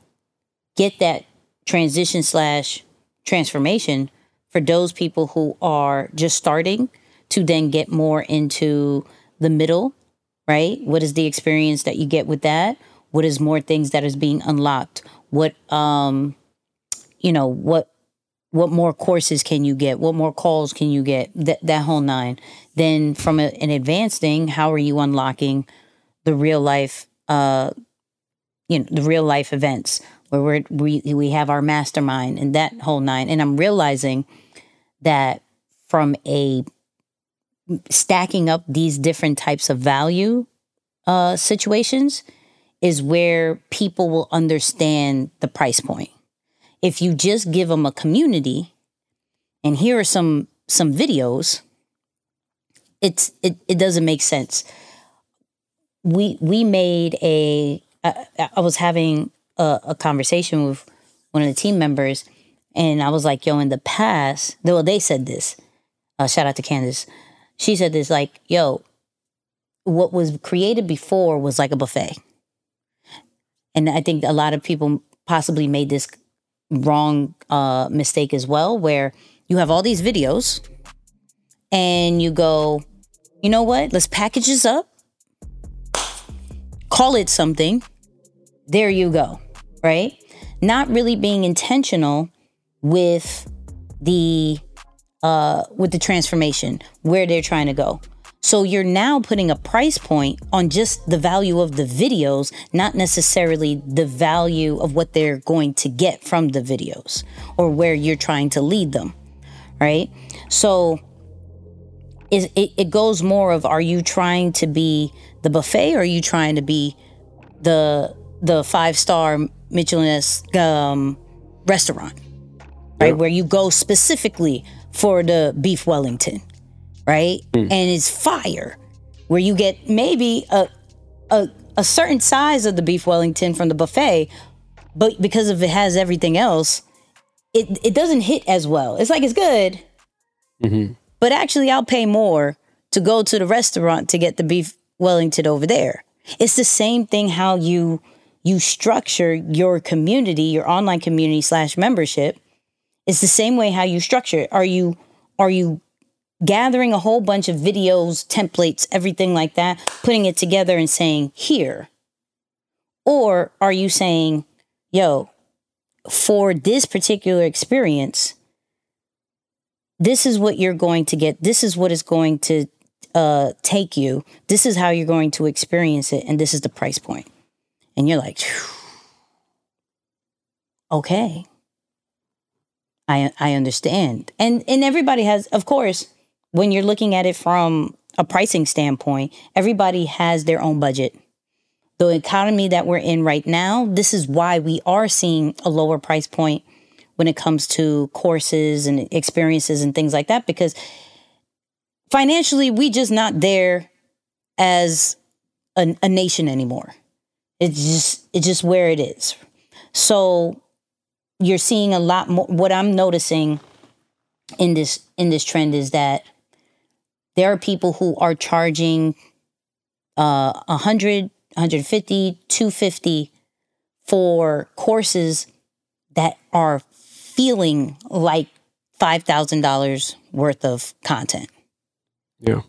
get that transition slash transformation for those people who are just starting to then get more into the middle, right? What is the experience that you get with that? What is more things that is being unlocked? What um you know, what what more courses can you get? What more calls can you get? That that whole nine. Then from a, an advanced thing, how are you unlocking the real life uh you know, the real life events where we're, we we have our mastermind and that whole nine. And I'm realizing that from a stacking up these different types of value uh, situations is where people will understand the price point. If you just give them a community, and here are some some videos, it's it, it doesn't make sense. We we made a. I, I was having a, a conversation with one of the team members, and I was like, yo, in the past, well, they said this. Uh, shout out to Candace. She said this, like, yo, what was created before was like a buffet. And I think a lot of people possibly made this wrong uh, mistake as well, where you have all these videos and you go, you know what? Let's package this up, call it something. There you go, right? Not really being intentional with the uh, with the transformation where they're trying to go. So you're now putting a price point on just the value of the videos, not necessarily the value of what they're going to get from the videos or where you're trying to lead them, right? So it, it goes more of are you trying to be the buffet or are you trying to be the the five star Michelin um, restaurant? right? Yep. Where you go specifically for the beef Wellington, right? Mm. And it's fire, where you get maybe a, a a certain size of the beef Wellington from the buffet, but because of it has everything else, it it doesn't hit as well. It's like it's good, mm-hmm. but actually, I'll pay more to go to the restaurant to get the beef Wellington over there. It's the same thing how you you structure your community, your online community slash membership it's the same way how you structure it. Are you are you gathering a whole bunch of videos, templates, everything like that, putting it together and saying, "Here." Or are you saying, "Yo, for this particular experience, this is what you're going to get. This is what is going to uh, take you. This is how you're going to experience it, and this is the price point." And you're like, okay. I I understand. And and everybody has of course when you're looking at it from a pricing standpoint, everybody has their own budget. The economy that we're in right now, this is why we are seeing a lower price point when it comes to courses and experiences and things like that because financially we just not there as a, a nation anymore. It's just it's just where it is. So you're seeing a lot more. What I'm noticing in this in this trend is that there are people who are charging uh 100 150 250 for courses that are feeling like $5000 worth of content. Yeah.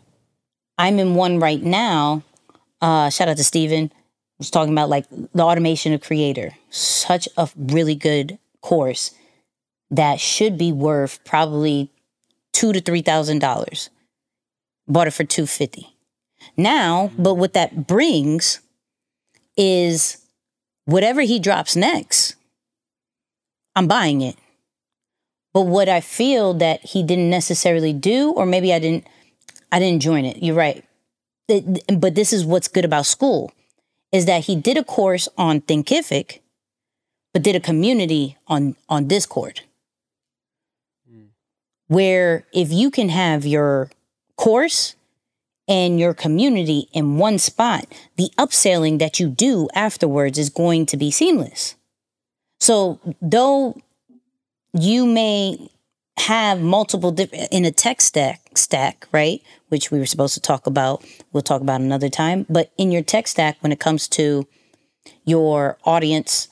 i'm in one right now uh shout out to steven was talking about like the automation of creator. Such a really good course that should be worth probably two to three thousand dollars bought it for 250 now but what that brings is whatever he drops next i'm buying it. But what i feel that he didn't necessarily do or maybe i didn't i didn't join it. You're right. It- but this is what's good about Skool is that he did a course on thinkific but did a community on on discord. Hmm. Where if you can have your course and your community in one spot, the upselling that you do afterwards is going to be seamless. So, though you may have multiple different in a tech stack stack, right? Which we were supposed to talk about. We'll talk about another time. But in your tech stack, when it comes to your audience,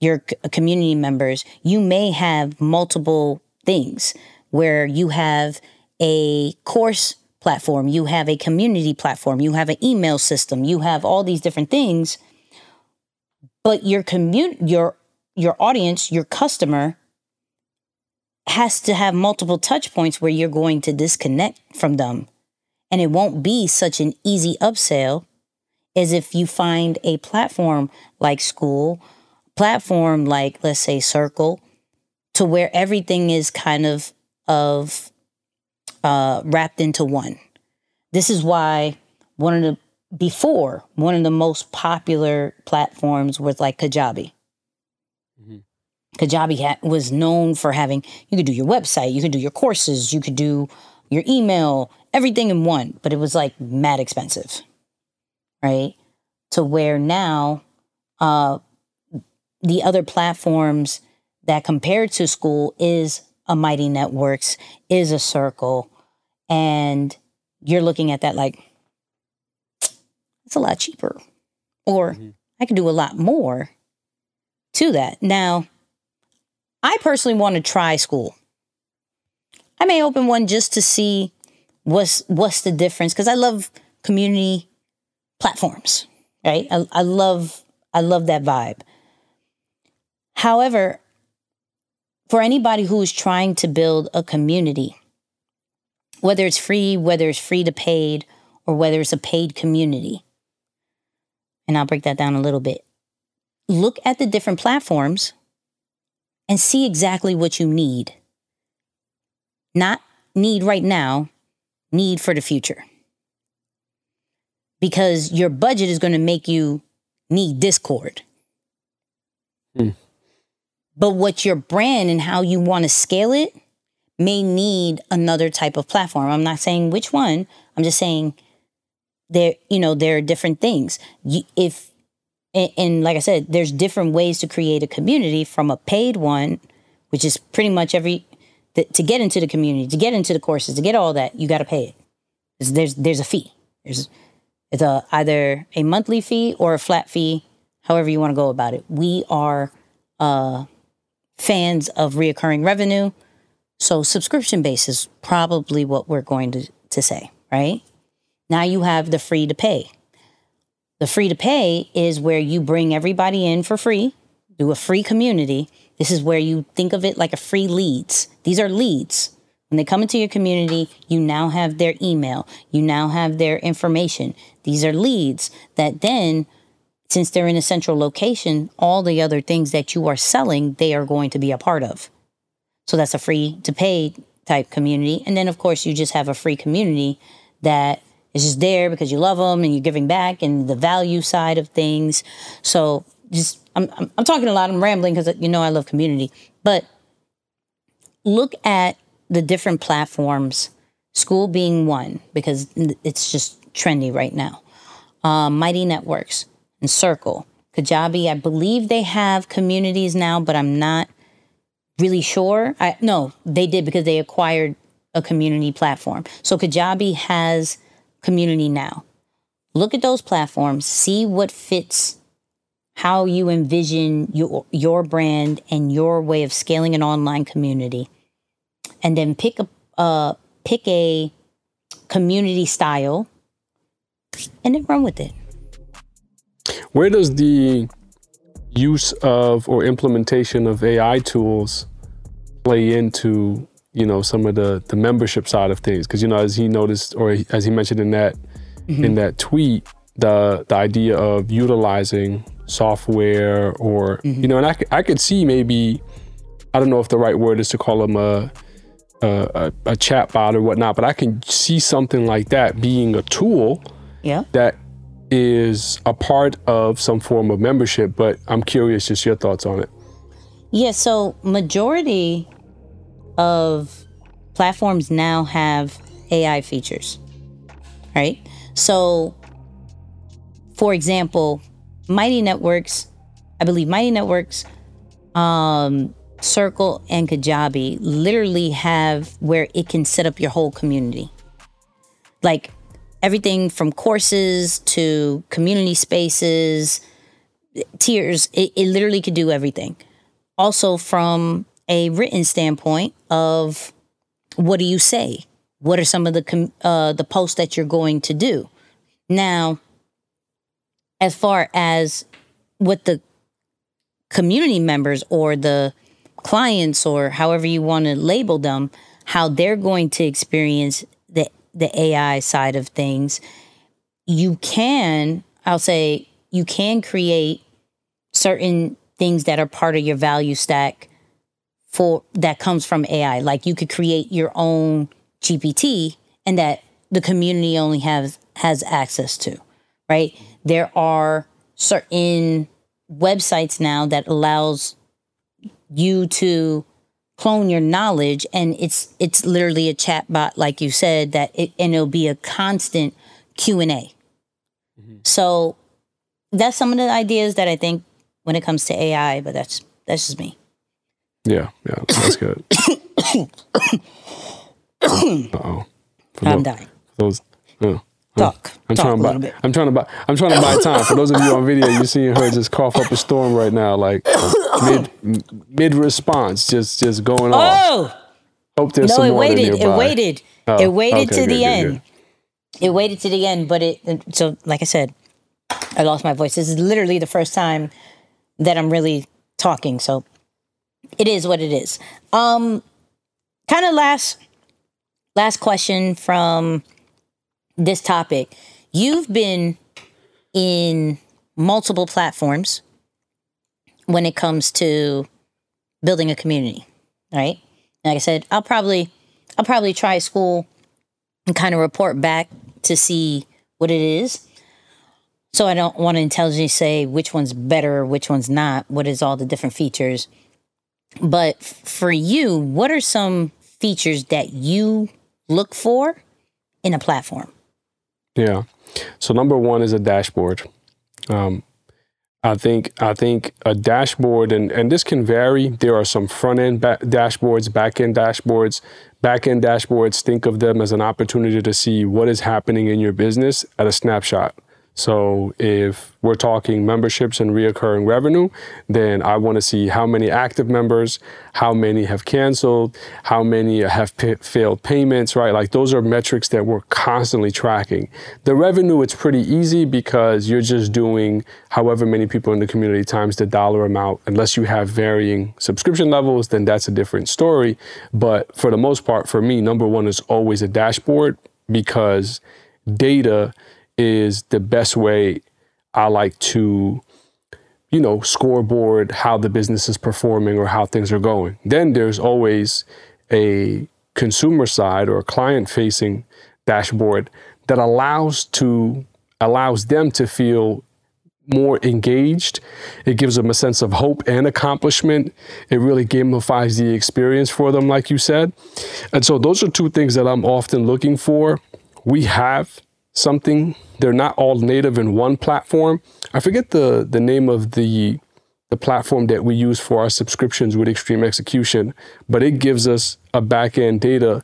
your community members, you may have multiple things where you have a course platform, you have a community platform, you have an email system, you have all these different things. But your commun your your audience, your customer has to have multiple touch points where you're going to disconnect from them. And it won't be such an easy upsell as if you find a platform like Skool, platform like let's say Circle, to where everything is kind of of uh, wrapped into one. This is why one of the before one of the most popular platforms was like Kajabi. Kajabi ha- was known for having you could do your website, you could do your courses, you could do your email, everything in one, but it was like mad expensive, right? To where now, uh, the other platforms that compared to Skool is a Mighty Networks, is a Circle, and you're looking at that like it's a lot cheaper, or mm-hmm. I could do a lot more to that. Now, I personally want to try Skool. I may open one just to see what's what's the difference because I love community platforms, right? I, I love I love that vibe. However, for anybody who is trying to build a community, whether it's free, whether it's free to paid, or whether it's a paid community, and I'll break that down a little bit. Look at the different platforms and see exactly what you need. Not need right now, need for the future. Because your budget is going to make you need Discord. Hmm. But what your brand and how you want to scale it may need another type of platform. I'm not saying which one. I'm just saying there, you know, there are different things. If and, and like I said, there's different ways to create a community from a paid one, which is pretty much every to get into the community, to get into the courses, to get all that, you got to pay it. There's, there's there's a fee. There's it's a either a monthly fee or a flat fee, however you want to go about it. We are uh, fans of reoccurring revenue, so subscription base is probably what we're going to to say, right? Now you have the free to pay. The free to pay is where you bring everybody in for free, do a free community. This is where you think of it like a free leads. These are leads. When they come into your community, you now have their email, you now have their information. These are leads that then, since they're in a central location, all the other things that you are selling, they are going to be a part of. So that's a free to pay type community. And then, of course, you just have a free community that is just there because you love them and you're giving back and the value side of things. So just, I'm, I'm, I'm talking a lot, I'm rambling because you know I love community. But look at the different platforms, Skool being one, because it's just trendy right now. um, Mighty Networks, and Circle. Kajabi, I believe they have communities now, but I'm not really sure. I no, they did because they acquired a community platform. So Kajabi has community now. Look at those platforms, see what fits how you envision your your brand and your way of scaling an online community. And then pick a uh, pick a community style and then run with it. Where does the use of or implementation of AI tools play into you know some of the the membership side of things? Because you know, as he noticed or as he mentioned in that mm-hmm. in that tweet, the the idea of utilizing software or mm-hmm. you know, and I I could see maybe I don't know if the right word is to call them a a, a chat bot or whatnot, but I can see something like that being a tool yeah. that is a part of some form of membership. But I'm curious, just your thoughts on it. Yeah, so majority of platforms now have AI features, right? So, for example, Mighty Networks, I believe Mighty Networks, um, Circle, and Kajabi literally have where it can set up your whole community. Like everything from courses to community spaces, tiers, it, it literally could do everything. Also, from a written standpoint of what do you say? What are some of the uh, the posts that you're going to do? Now, as far as what the community members or the clients or however you want to label them, how they're going to experience the AI side of things, you can, I'll say, you can create certain things that are part of your value stack for that comes from AI. Like you could create your own GPT and that the community only has has access to, right? There are certain websites now that allows you to clone your knowledge and it's it's literally a chat bot like you said that it, and it'll be a constant q&a mm-hmm. so that's some of the ideas that i think when it comes to ai but that's that's just me. Yeah yeah that's good. Uh-oh. I'm dying. those uh. Talk. I'm Talk trying to buy. I'm trying to buy. I'm trying to buy time. For those of you on video, you're seeing her just cough up a storm right now, like mid mid response, just just going on. oh! off. Hope there's no, some it water waited. It waited. Oh, it waited okay, to the good, end. good. It waited to the end, but it. So, like I said, I lost my voice. This is literally the first time that I'm really talking. So, it is what it is. Um, kind of last last question from this topic. You've been in multiple platforms when it comes to building a community, right? Like I said, I'll probably I'll probably try Skool and kind of report back to see what it is. So I don't want to intelligently say which one's better, which one's not, what is all the different features. But for you, what are some features that you look for in a platform? Yeah. So number one is a dashboard. Um, I think I think a dashboard, and, and this can vary. There are some front end ba- dashboards, back end dashboards. Back end dashboards, think of them as an opportunity to see what is happening in your business at a snapshot. So if we're talking memberships and reoccurring revenue, then I want to see how many active members, how many have canceled, how many have p- failed payments, right? Like those are metrics that we're constantly tracking. The revenue, it's pretty easy because you're just doing however many people in the community times the dollar amount. Unless you have varying subscription levels, then that's a different story. But for the most part, for me, number one is always a dashboard because data is the best way I like to, you know, scoreboard how the business is performing or how things are going. Then there's always a consumer side or a client facing dashboard that allows to allows them to feel more engaged. It gives them a sense of hope and accomplishment. It really gamifies the experience for them, like you said. And so those are two things that I'm often looking for. We have something. They're not all native in one platform. I forget the the name of the the platform that we use for our subscriptions with Extreme Execution, but it gives us a back end data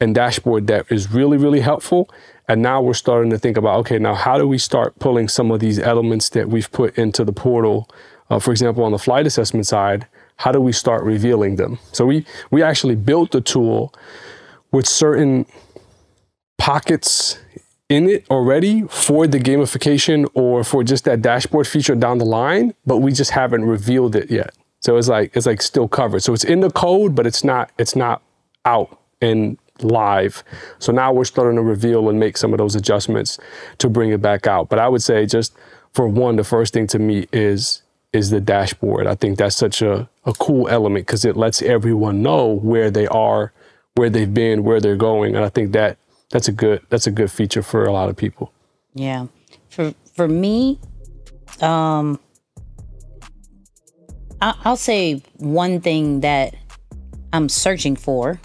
and dashboard that is really, really helpful. And now we're starting to think about okay, now how do we start pulling some of these elements that we've put into the portal? Uh, for example, on the flight assessment side, how do we start revealing them? So we we actually built the tool with certain pockets in it already for the gamification or for just that dashboard feature down the line, but we just haven't revealed it yet. So it's like it's like still covered. So it's in the code, but it's not it's not out and live. So now we're starting to reveal and make some of those adjustments to bring it back out. But I would say just for one, the first thing to me is is the dashboard. I think that's such a, a cool element because it lets everyone know where they are, where they've been, where they're going. And I think that that's a good that's a good feature for a lot of people. Yeah. For for me, um I, I'll say one thing that I'm searching for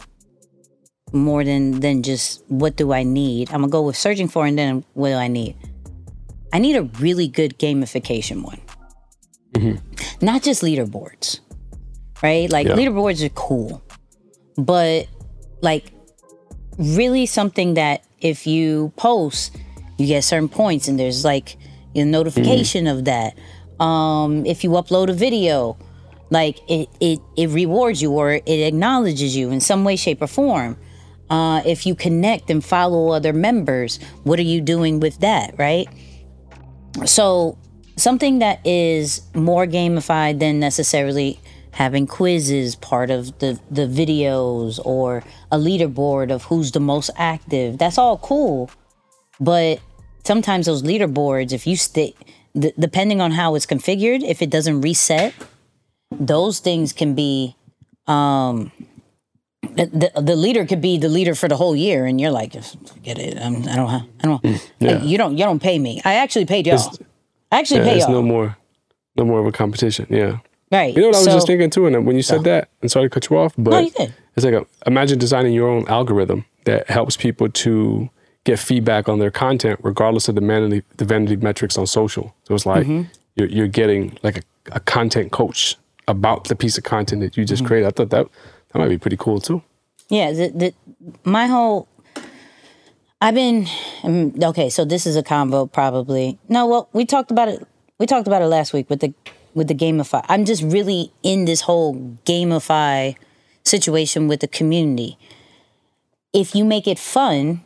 more than than just what do I need. I'm gonna go with searching for and then what do I need. I need a really good gamification one. Mm-hmm. Not just leaderboards, right? Like yeah. leaderboards are cool, but like really something that if you post, you get certain points, and there's like a notification mm-hmm. of that. Um, if you upload a video, like it, it it rewards you or it acknowledges you in some way, shape, or form. Uh, if you connect and follow other members, what are you doing with that, right? So something that is more gamified than necessarily having quizzes part of the the videos or a leaderboard of who's the most active. That's all cool. But sometimes those leaderboards if you stick, th- depending on how it's configured if it doesn't reset those things can be um the, the leader could be the leader for the whole year and you're like get it. I'm, i don't i don't mm, yeah. you don't you don't pay me. I actually paid y'all. It's, i actually yeah, pay y'all no more no more of a competition yeah Right. You know what I was so, just thinking too, and when you said that, and sorry to cut you off, but no, it's like a, imagine designing your own algorithm that helps people to get feedback on their content, regardless of the vanity, the vanity metrics on social. So it's like mm-hmm. you're, you're getting like a, a, content coach about the piece of content that you just mm-hmm. created. I thought that that might be pretty cool too. Yeah, the, the my whole I've been um, okay. So this is a combo, probably. No, well, we talked about it. We talked about it last week with the with the gamify. I'm just really in this whole gamify situation with the community. If you make it fun,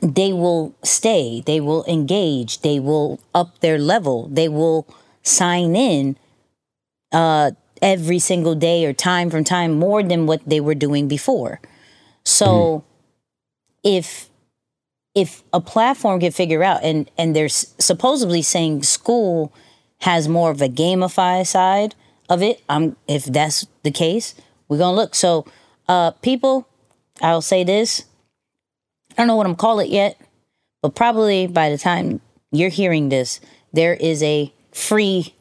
they will stay, they will engage, they will up their level, they will sign in uh, every single day or time from time more than what they were doing before. So mm-hmm. if if a platform can figure out and and they're supposedly saying Skool has more of a gamify side of it. I'm if that's the case, we're gonna look. So uh people, I'll say this. I don't know what I'm call it yet, but probably by the time you're hearing this, there is a free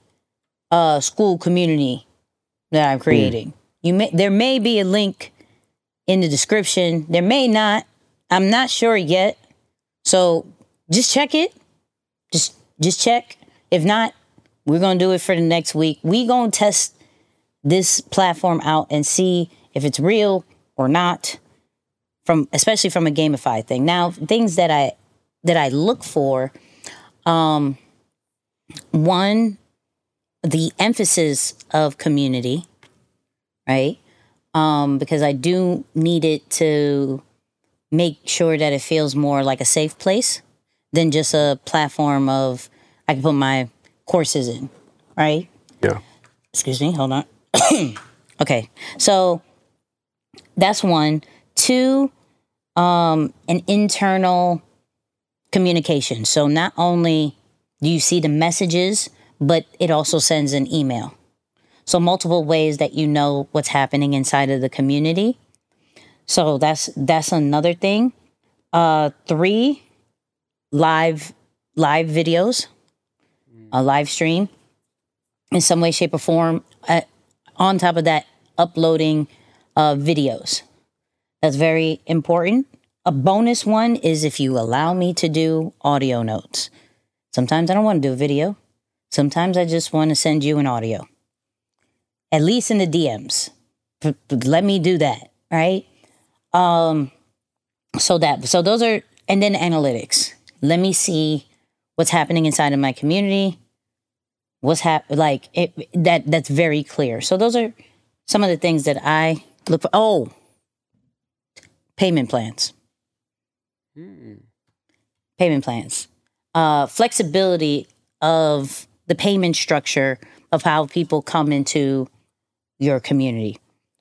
uh Skool community that I'm creating. Mm. You may there may be a link in the description. There may not. I'm not sure yet. So just check it. Just just check. If not, we're going to do it for the next week. We going to test this platform out and see if it's real or not from especially from a gamified thing. Now, things that I that I look for um one the emphasis of community, right? Um because I do need it to make sure that it feels more like a safe place than just a platform of I can put my courses in, right? Yeah. Excuse me, hold on. okay. So that's one. Two, um, an internal communication. So not only do you see the messages, but it also sends an email. So multiple ways that you know what's happening inside of the community. So that's that's another thing. Uh three live live videos a live stream in some way, shape, or form. Uh, on top of that, uploading uh, videos. That's very important a bonus one is if you allow me to do audio notes. Sometimes I don't want to do a video. Sometimes I just want to send you an audio. At least in the DMs. Let me do that, right? Um so that so those are and then analytics. Let me see what's happening inside of my community. What's hap like it that that's very clear. So those are some of the things that I look for. Oh, payment plans. Payment plans. Uh, flexibility of the payment structure of how people come into your community,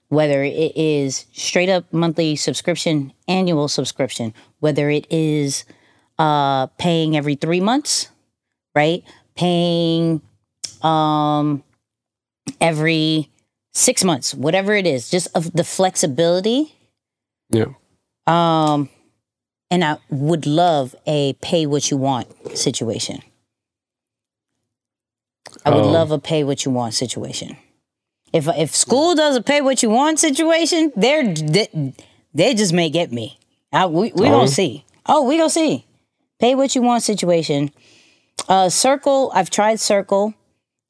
whether it is straight up monthly subscription, annual subscription, whether it is uh, paying every three months, right? Paying um, every six months, whatever it is, just of the flexibility. Yeah. Um, and I would love a pay what you want situation. I would Oh. love a pay what you want situation. If if Skool does a pay what you want situation, they're they, they just may get me. I, we we Oh. gonna see. Oh, we gonna see. Pay what you want situation. Uh, Circle. I've tried Circle.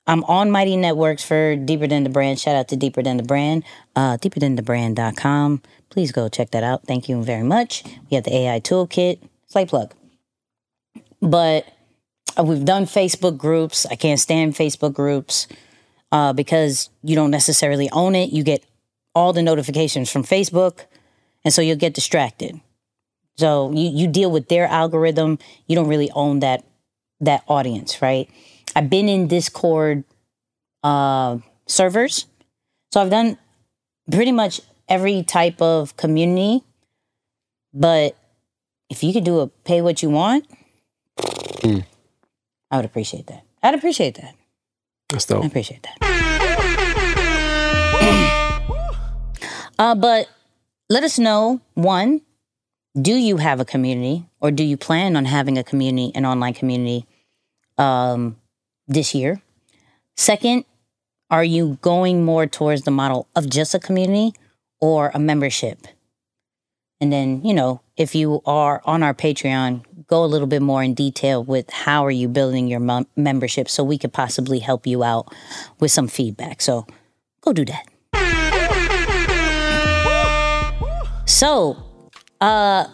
I'm on Mighty Networks for Deeper Than the Brand. Shout out to Deeper Than the Brand. Uh, deeperthanthebrand.com. Please go check that out. Thank you very much. We have the AI toolkit. Slight plug. But uh, we've done Facebook groups. I can't stand Facebook groups uh, because you don't necessarily own it. You get all the notifications from Facebook, and so you'll get distracted. So you, you deal with their algorithm. You don't really own that that audience, right? I've been in Discord uh, servers, so I've done pretty much every type of community. But if you could do a pay what you want, Hmm. I would appreciate that. I'd appreciate that. That's I dope. appreciate that. uh, but let us know one, do you have a community or do you plan on having a community, an online community um, this year? Second, are you going more towards the model of just a community or a membership? And then, you know, if you are on our Patreon, go a little bit more in detail with how are you building your mem- membership so we could possibly help you out with some feedback. So go do that. So, uh,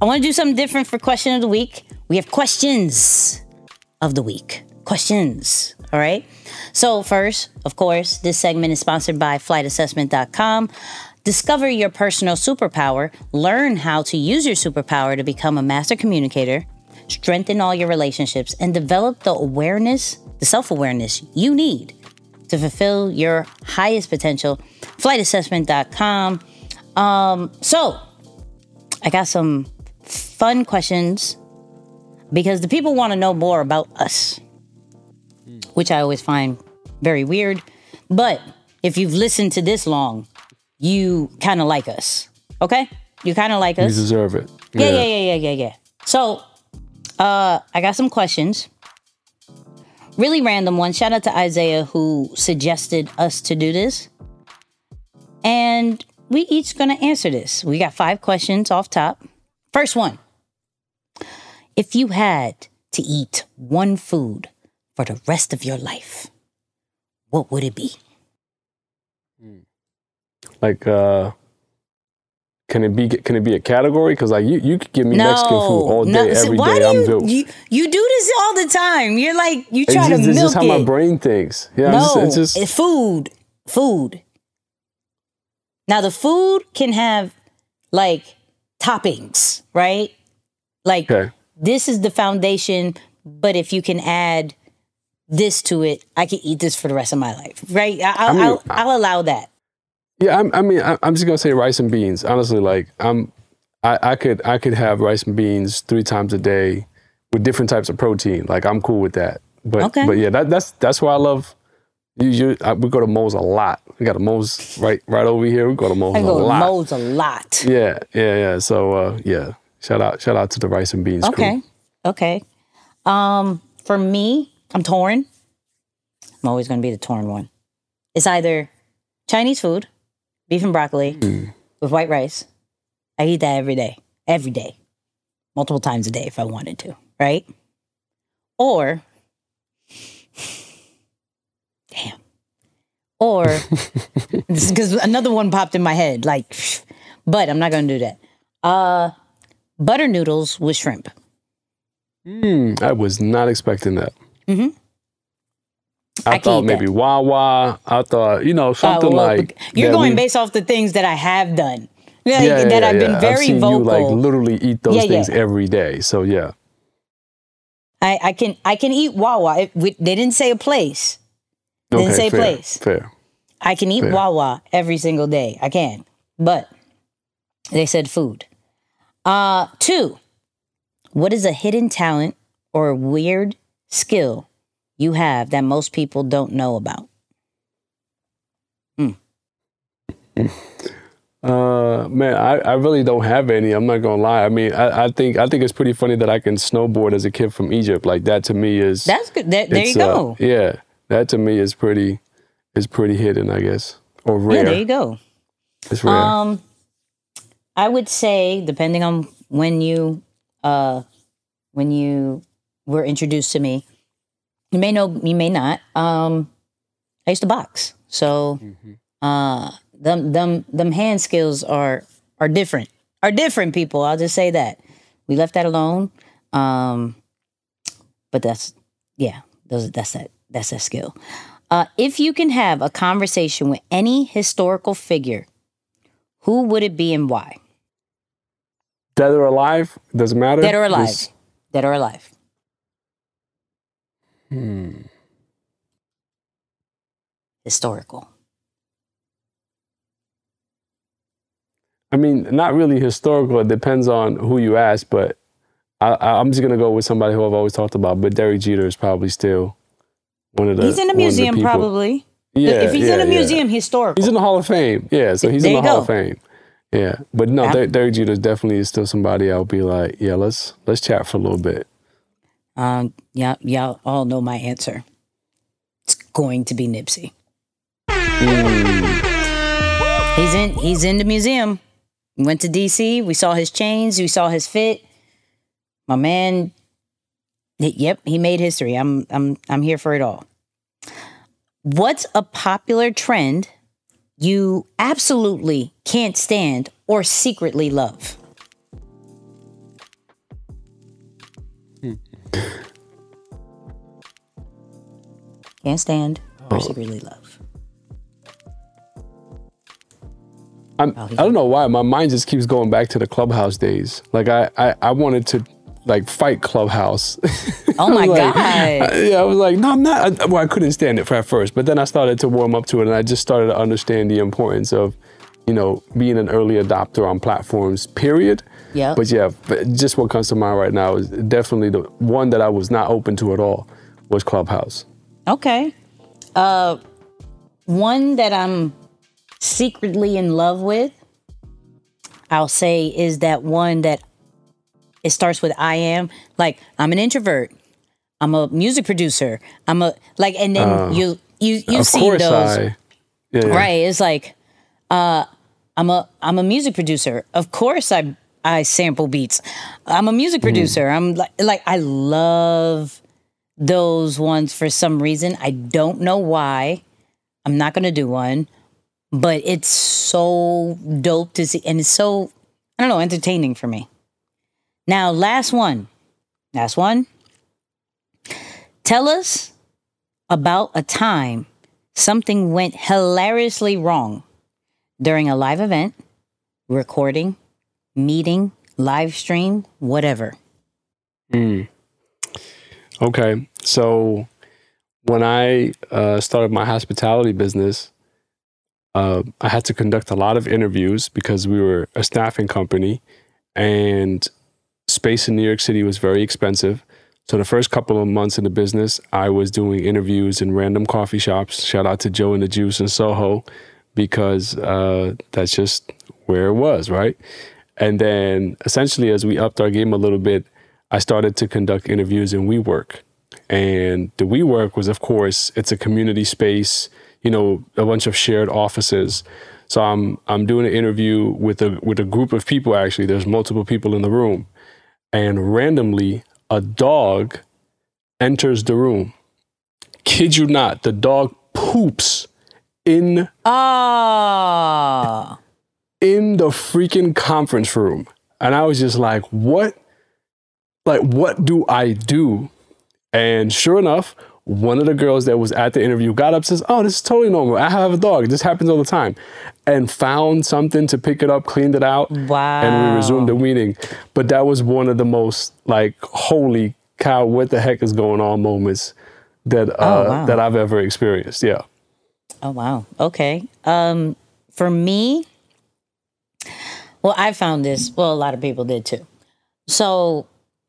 I want to do something different for question of the week. We have questions of the week. Questions. All right. So, first, of course, this segment is sponsored by flightassessment.com. Discover your personal superpower, learn how to use your superpower to become a master communicator, strengthen all your relationships, and develop the awareness, the self awareness you need to fulfill your highest potential. Flightassessment.com. Um, so, I got some fun questions because the people want to know more about us, which I always find very weird. But if you've listened to this long, you kind of like us. Okay? You kind of like us. You deserve it. Yeah, yeah, yeah, yeah, yeah, yeah. So, uh, I got some questions. Really random one. Shout out to Isaiah who suggested us to do this. And we each gonna answer this. We got five questions off top. First one. If you had to eat one food for the rest of your life, what would it be? Like, uh, can it be can it be a category? Because like you, you could give me Mexican food all day, no. See, every why day. do I'm you, built. you you do this all the time? You're like you try just, to it's milk just how it. my brain thinks. Yeah, no, it's just, it's just it's food. Food. Now the food can have like toppings, right? Like okay. this is the foundation, but if you can add this to it, I can eat this for the rest of my life, right? I'll, I mean, I'll, I'll allow that. Yeah, I'm, I mean, I, I'm just gonna say rice and beans. Honestly, like I'm, I, I could I could have rice and beans three times a day with different types of protein. Like I'm cool with that. But Okay. but yeah, that, that's that's why I love. You, you, I, we go to Mo's a lot. We got a Mo's right right over here. We go to Mo's I a go to lot. Mo's a lot. Yeah, yeah, yeah. So uh, yeah, shout out shout out to the rice and beans Okay. crew. Okay. Um, for me, I'm torn. I'm always going to be the torn one. It's either Chinese food, beef and broccoli Mm. with white rice, I eat that every day, every day, multiple times a day if I wanted to, right? Or, or because another one popped in my head, like, but I'm not gonna do that. Uh, butter noodles with shrimp. Mm, I was not expecting that. Mm-hmm. I, I thought maybe that. Wawa. I thought you know Uh, something well, like you're going we- based off the things that I have done, like, yeah, that yeah, I've been yeah. very I've seen vocal. You like literally eat those yeah. things every day. So yeah. I, I can I can eat Wawa. It, we, they didn't say a place. Okay, say fair, place. Fair. I can eat Fair. Wawa every single day. I can, but they said food. Uh, two. What is a hidden talent or weird skill you have that most people don't know about? Hmm. Uh, man, I, I really don't have any. I'm not gonna lie. I mean, I, I think I think it's pretty funny that I can snowboard as a kid from Egypt. Like that to me is That's good. There, there you uh, go. yeah, that to me is pretty is pretty hidden, I guess, or rare. yeah, there you go. It's rare. Um, I would say, depending on when you, uh, when you were introduced to me, you may know, you may not. Um, I used to box, so uh, them them them hand skills are are different. Are different, people. I'll just say that. We left that alone. Um, but that's yeah, those that's that that's that skill. Uh, if you can have a conversation with any historical figure, who would it be and why? Dead or alive? Doesn't matter. Dead or alive? Just- Dead or alive? hmm. Historical. I mean, not really historical. It depends on who you ask, but I, I'm just gonna go with somebody who I've always talked about. But Derek Jeter is probably still one of the. he's in a one of the museum, probably. Yeah, if he's in yeah, a yeah. museum, historical. He's in the Hall of Fame. Yeah, so he's There in the Hall go. of Fame. Yeah, but no, Yeah. Der- Derek Jeter definitely is still somebody I'll be like, yeah, let's let's chat for a little bit. um, yeah, y'all all know my answer. It's going to be Nipsey. He's in. He's in the museum. We went to DC. We saw his chains. We saw his fit. My man. Yep, he made history. I'm. I'm. I'm here for it all. What's a popular trend you absolutely can't stand or secretly love? Hmm. Can't stand or oh. secretly love. I'm, oh, I don't know why my mind just keeps going back to the clubhouse days. Like I, I, I wanted to like fight clubhouse. Oh my Like, god! I- yeah, I was like, no, I'm not. I, well, I couldn't stand it for at first, but then I started to warm up to it, and I just started to understand the importance of, you know, being an early adopter on platforms. Period. Yeah. But yeah, just what comes to mind right now is definitely the one that I was not open to at all was Clubhouse. Okay. Uh, one that I'm secretly in love with, I'll say, is that one that it starts with I am. Like, I'm an introvert. I'm a music producer. I'm a like, and then you you you of see those I. Yeah, right? It's like, uh, I'm a I'm a music producer. Of course, I I sample beats. I'm a music producer. I'm like like I love those ones for some reason. I don't know why. I'm not gonna do one, but it's so dope to see, and it's so I don't know entertaining for me. Now, last one, last one. Tell us about a time something went hilariously wrong during a live event, recording, meeting, live stream, whatever. Okay, so when I uh, started my hospitality business, uh, I had to conduct a lot of interviews because we were a staffing company, and space in New York City was very expensive. So the first couple of months in the business, I was doing interviews in random coffee shops. Shout out to Joe and the Juice in Soho, because uh, that's just where it was, right? And then essentially, as we upped our game a little bit, I started to conduct interviews in WeWork. And the WeWork was, of course, it's a community space, you know, a bunch of shared offices. So I'm I'm doing an interview with a with a group of people. Actually, there's multiple people in the room, and randomly a dog enters the room. Kid you not, the dog poops in Oh. in the freaking conference room. And I was just like, what? Like, what do I do? And sure enough, one of the girls that was at the interview got up says, Oh, this is totally normal. I have a dog. This happens all the time. And found something to pick it up, cleaned it out, Wow. and we resumed the weaning. But that was one of the most like, holy cow, what the heck is going on moments that uh, Oh, wow. that I've ever experienced. Yeah. Oh wow. Okay. Um for me well I found this well a lot of people did too. So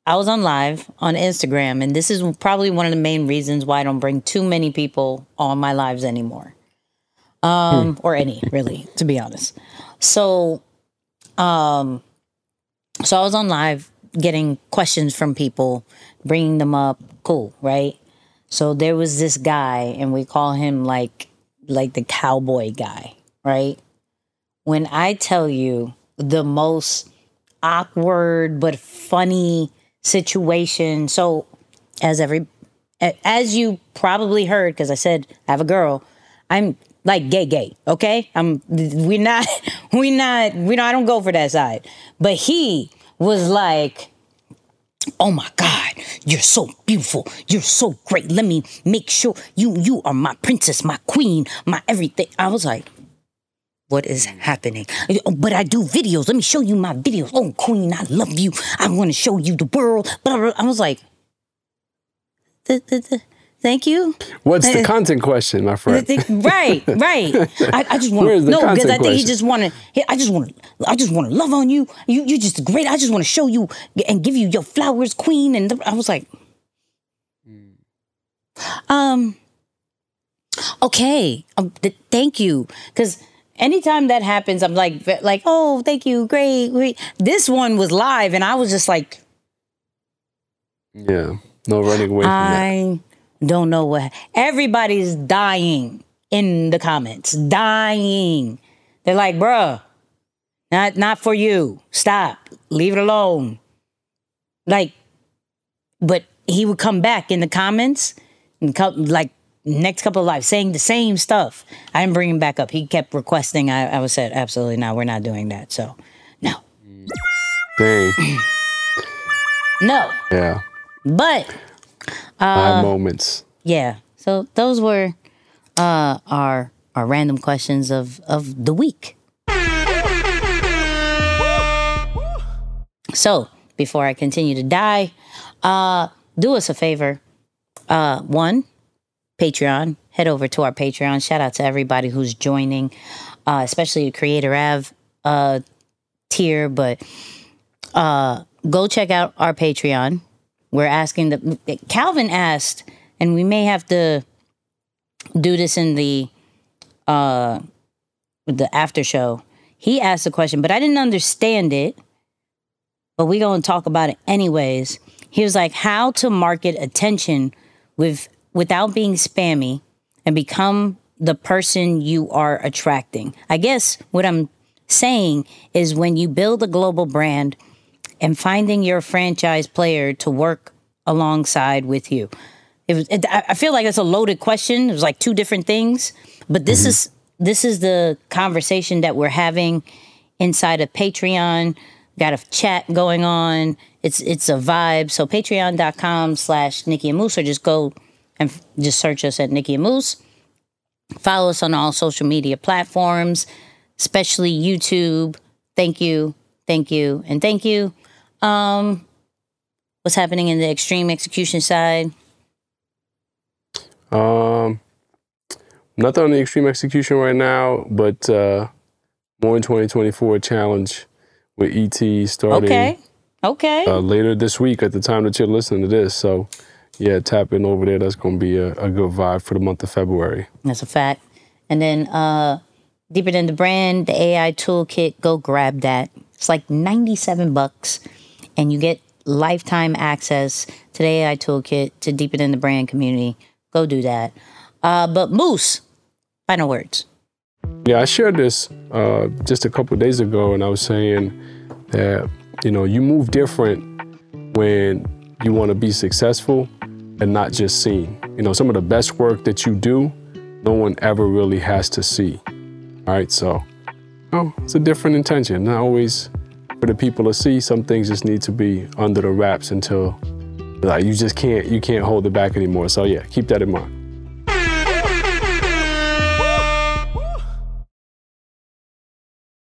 I was on live on Instagram and this is probably one of the main reasons why I don't bring too many people on my lives anymore. Um or any really to be honest. So um so I was on live getting questions from people, bringing them up, cool, right? So there was this guy, and we call him like like the cowboy guy, right? When I tell you the most awkward but funny situation, so as every as you probably heard, because I said I have a girl, I'm like gay gay, okay? I'm we're not we not we know I don't go for that side. But he was like oh my god you're so beautiful you're so great let me make sure you you are my princess my queen my everything i was like what is happening "Oh, but i do videos let me show you my videos oh queen i love you i want to show you the world blah, blah, blah. i was like "Th- th- th- thank you What's the content question, my friend? right, right. I, I just want to no because I think he just want to. I just want to. I just want to love on you. You you're just great. I just want to show you and give you your flowers, queen. And I was like, um, okay, um, th- thank you, because. Anytime that happens, I'm like, like, oh, thank you, great, great. This one was live, and I was just like, Yeah, no running away from that. I don't know what. Everybody's dying in the comments, dying. They're like, bruh, not not for you. Stop. Leave it alone. Like, but he would come back in the comments and come like next couple of lives saying the same stuff. I didn't bring him back up. He kept requesting. I, I was said, absolutely not. We're not doing that. So, no, Dang. no. Yeah. But I Uh, have moments. yeah so those were uh our our random questions of of the week so before i continue to die uh do us a favor uh one patreon head over to our patreon shout out to everybody who's joining uh especially the creator av uh tier but uh go check out our patreon we're asking the Calvin asked, and we may have to do this in the uh the after show. He asked a question, but I didn't understand it. But we're gonna talk about it anyways. He was like, how to market attention with without being spammy and become the person you are attracting. I guess what I'm saying is when you build a global brand and finding your franchise player to work alongside with you. It was. It, I feel like it's a loaded question. It was like two different things, but this mm-hmm. is this is the conversation that we're having inside of Patreon. Got a chat going on. It's it's a vibe. So patreon.com slash Nicky and Moose or just go and f- just search us at Nicky and Moose. Follow us on all social media platforms, especially YouTube. Thank you, thank you, and thank you. Um, what's happening in the extreme execution side? Um, nothing on the extreme execution right now, but uh, more in 2024 challenge with ET starting Okay, okay. uh, later this week at the time that you're listening to this. So, yeah, tap in over there. That's going to be a, a good vibe for the month of February. That's a fact. And then uh deeper than the brand, the AI toolkit, go grab that. It's like 97 bucks and you get lifetime access to the AI toolkit to deeper than the brand community. Go do that. Uh but Moose, final words. Yeah, I shared this uh, just a couple days ago, and I was saying that you know you move different when you want to be successful and not just seen. You know, some of the best work that you do, no one ever really has to see. All right, so oh, it's a different intention. Not always for the people to see. Some things just need to be under the wraps until like you just can't you can't hold it back anymore. So yeah, keep that in mind.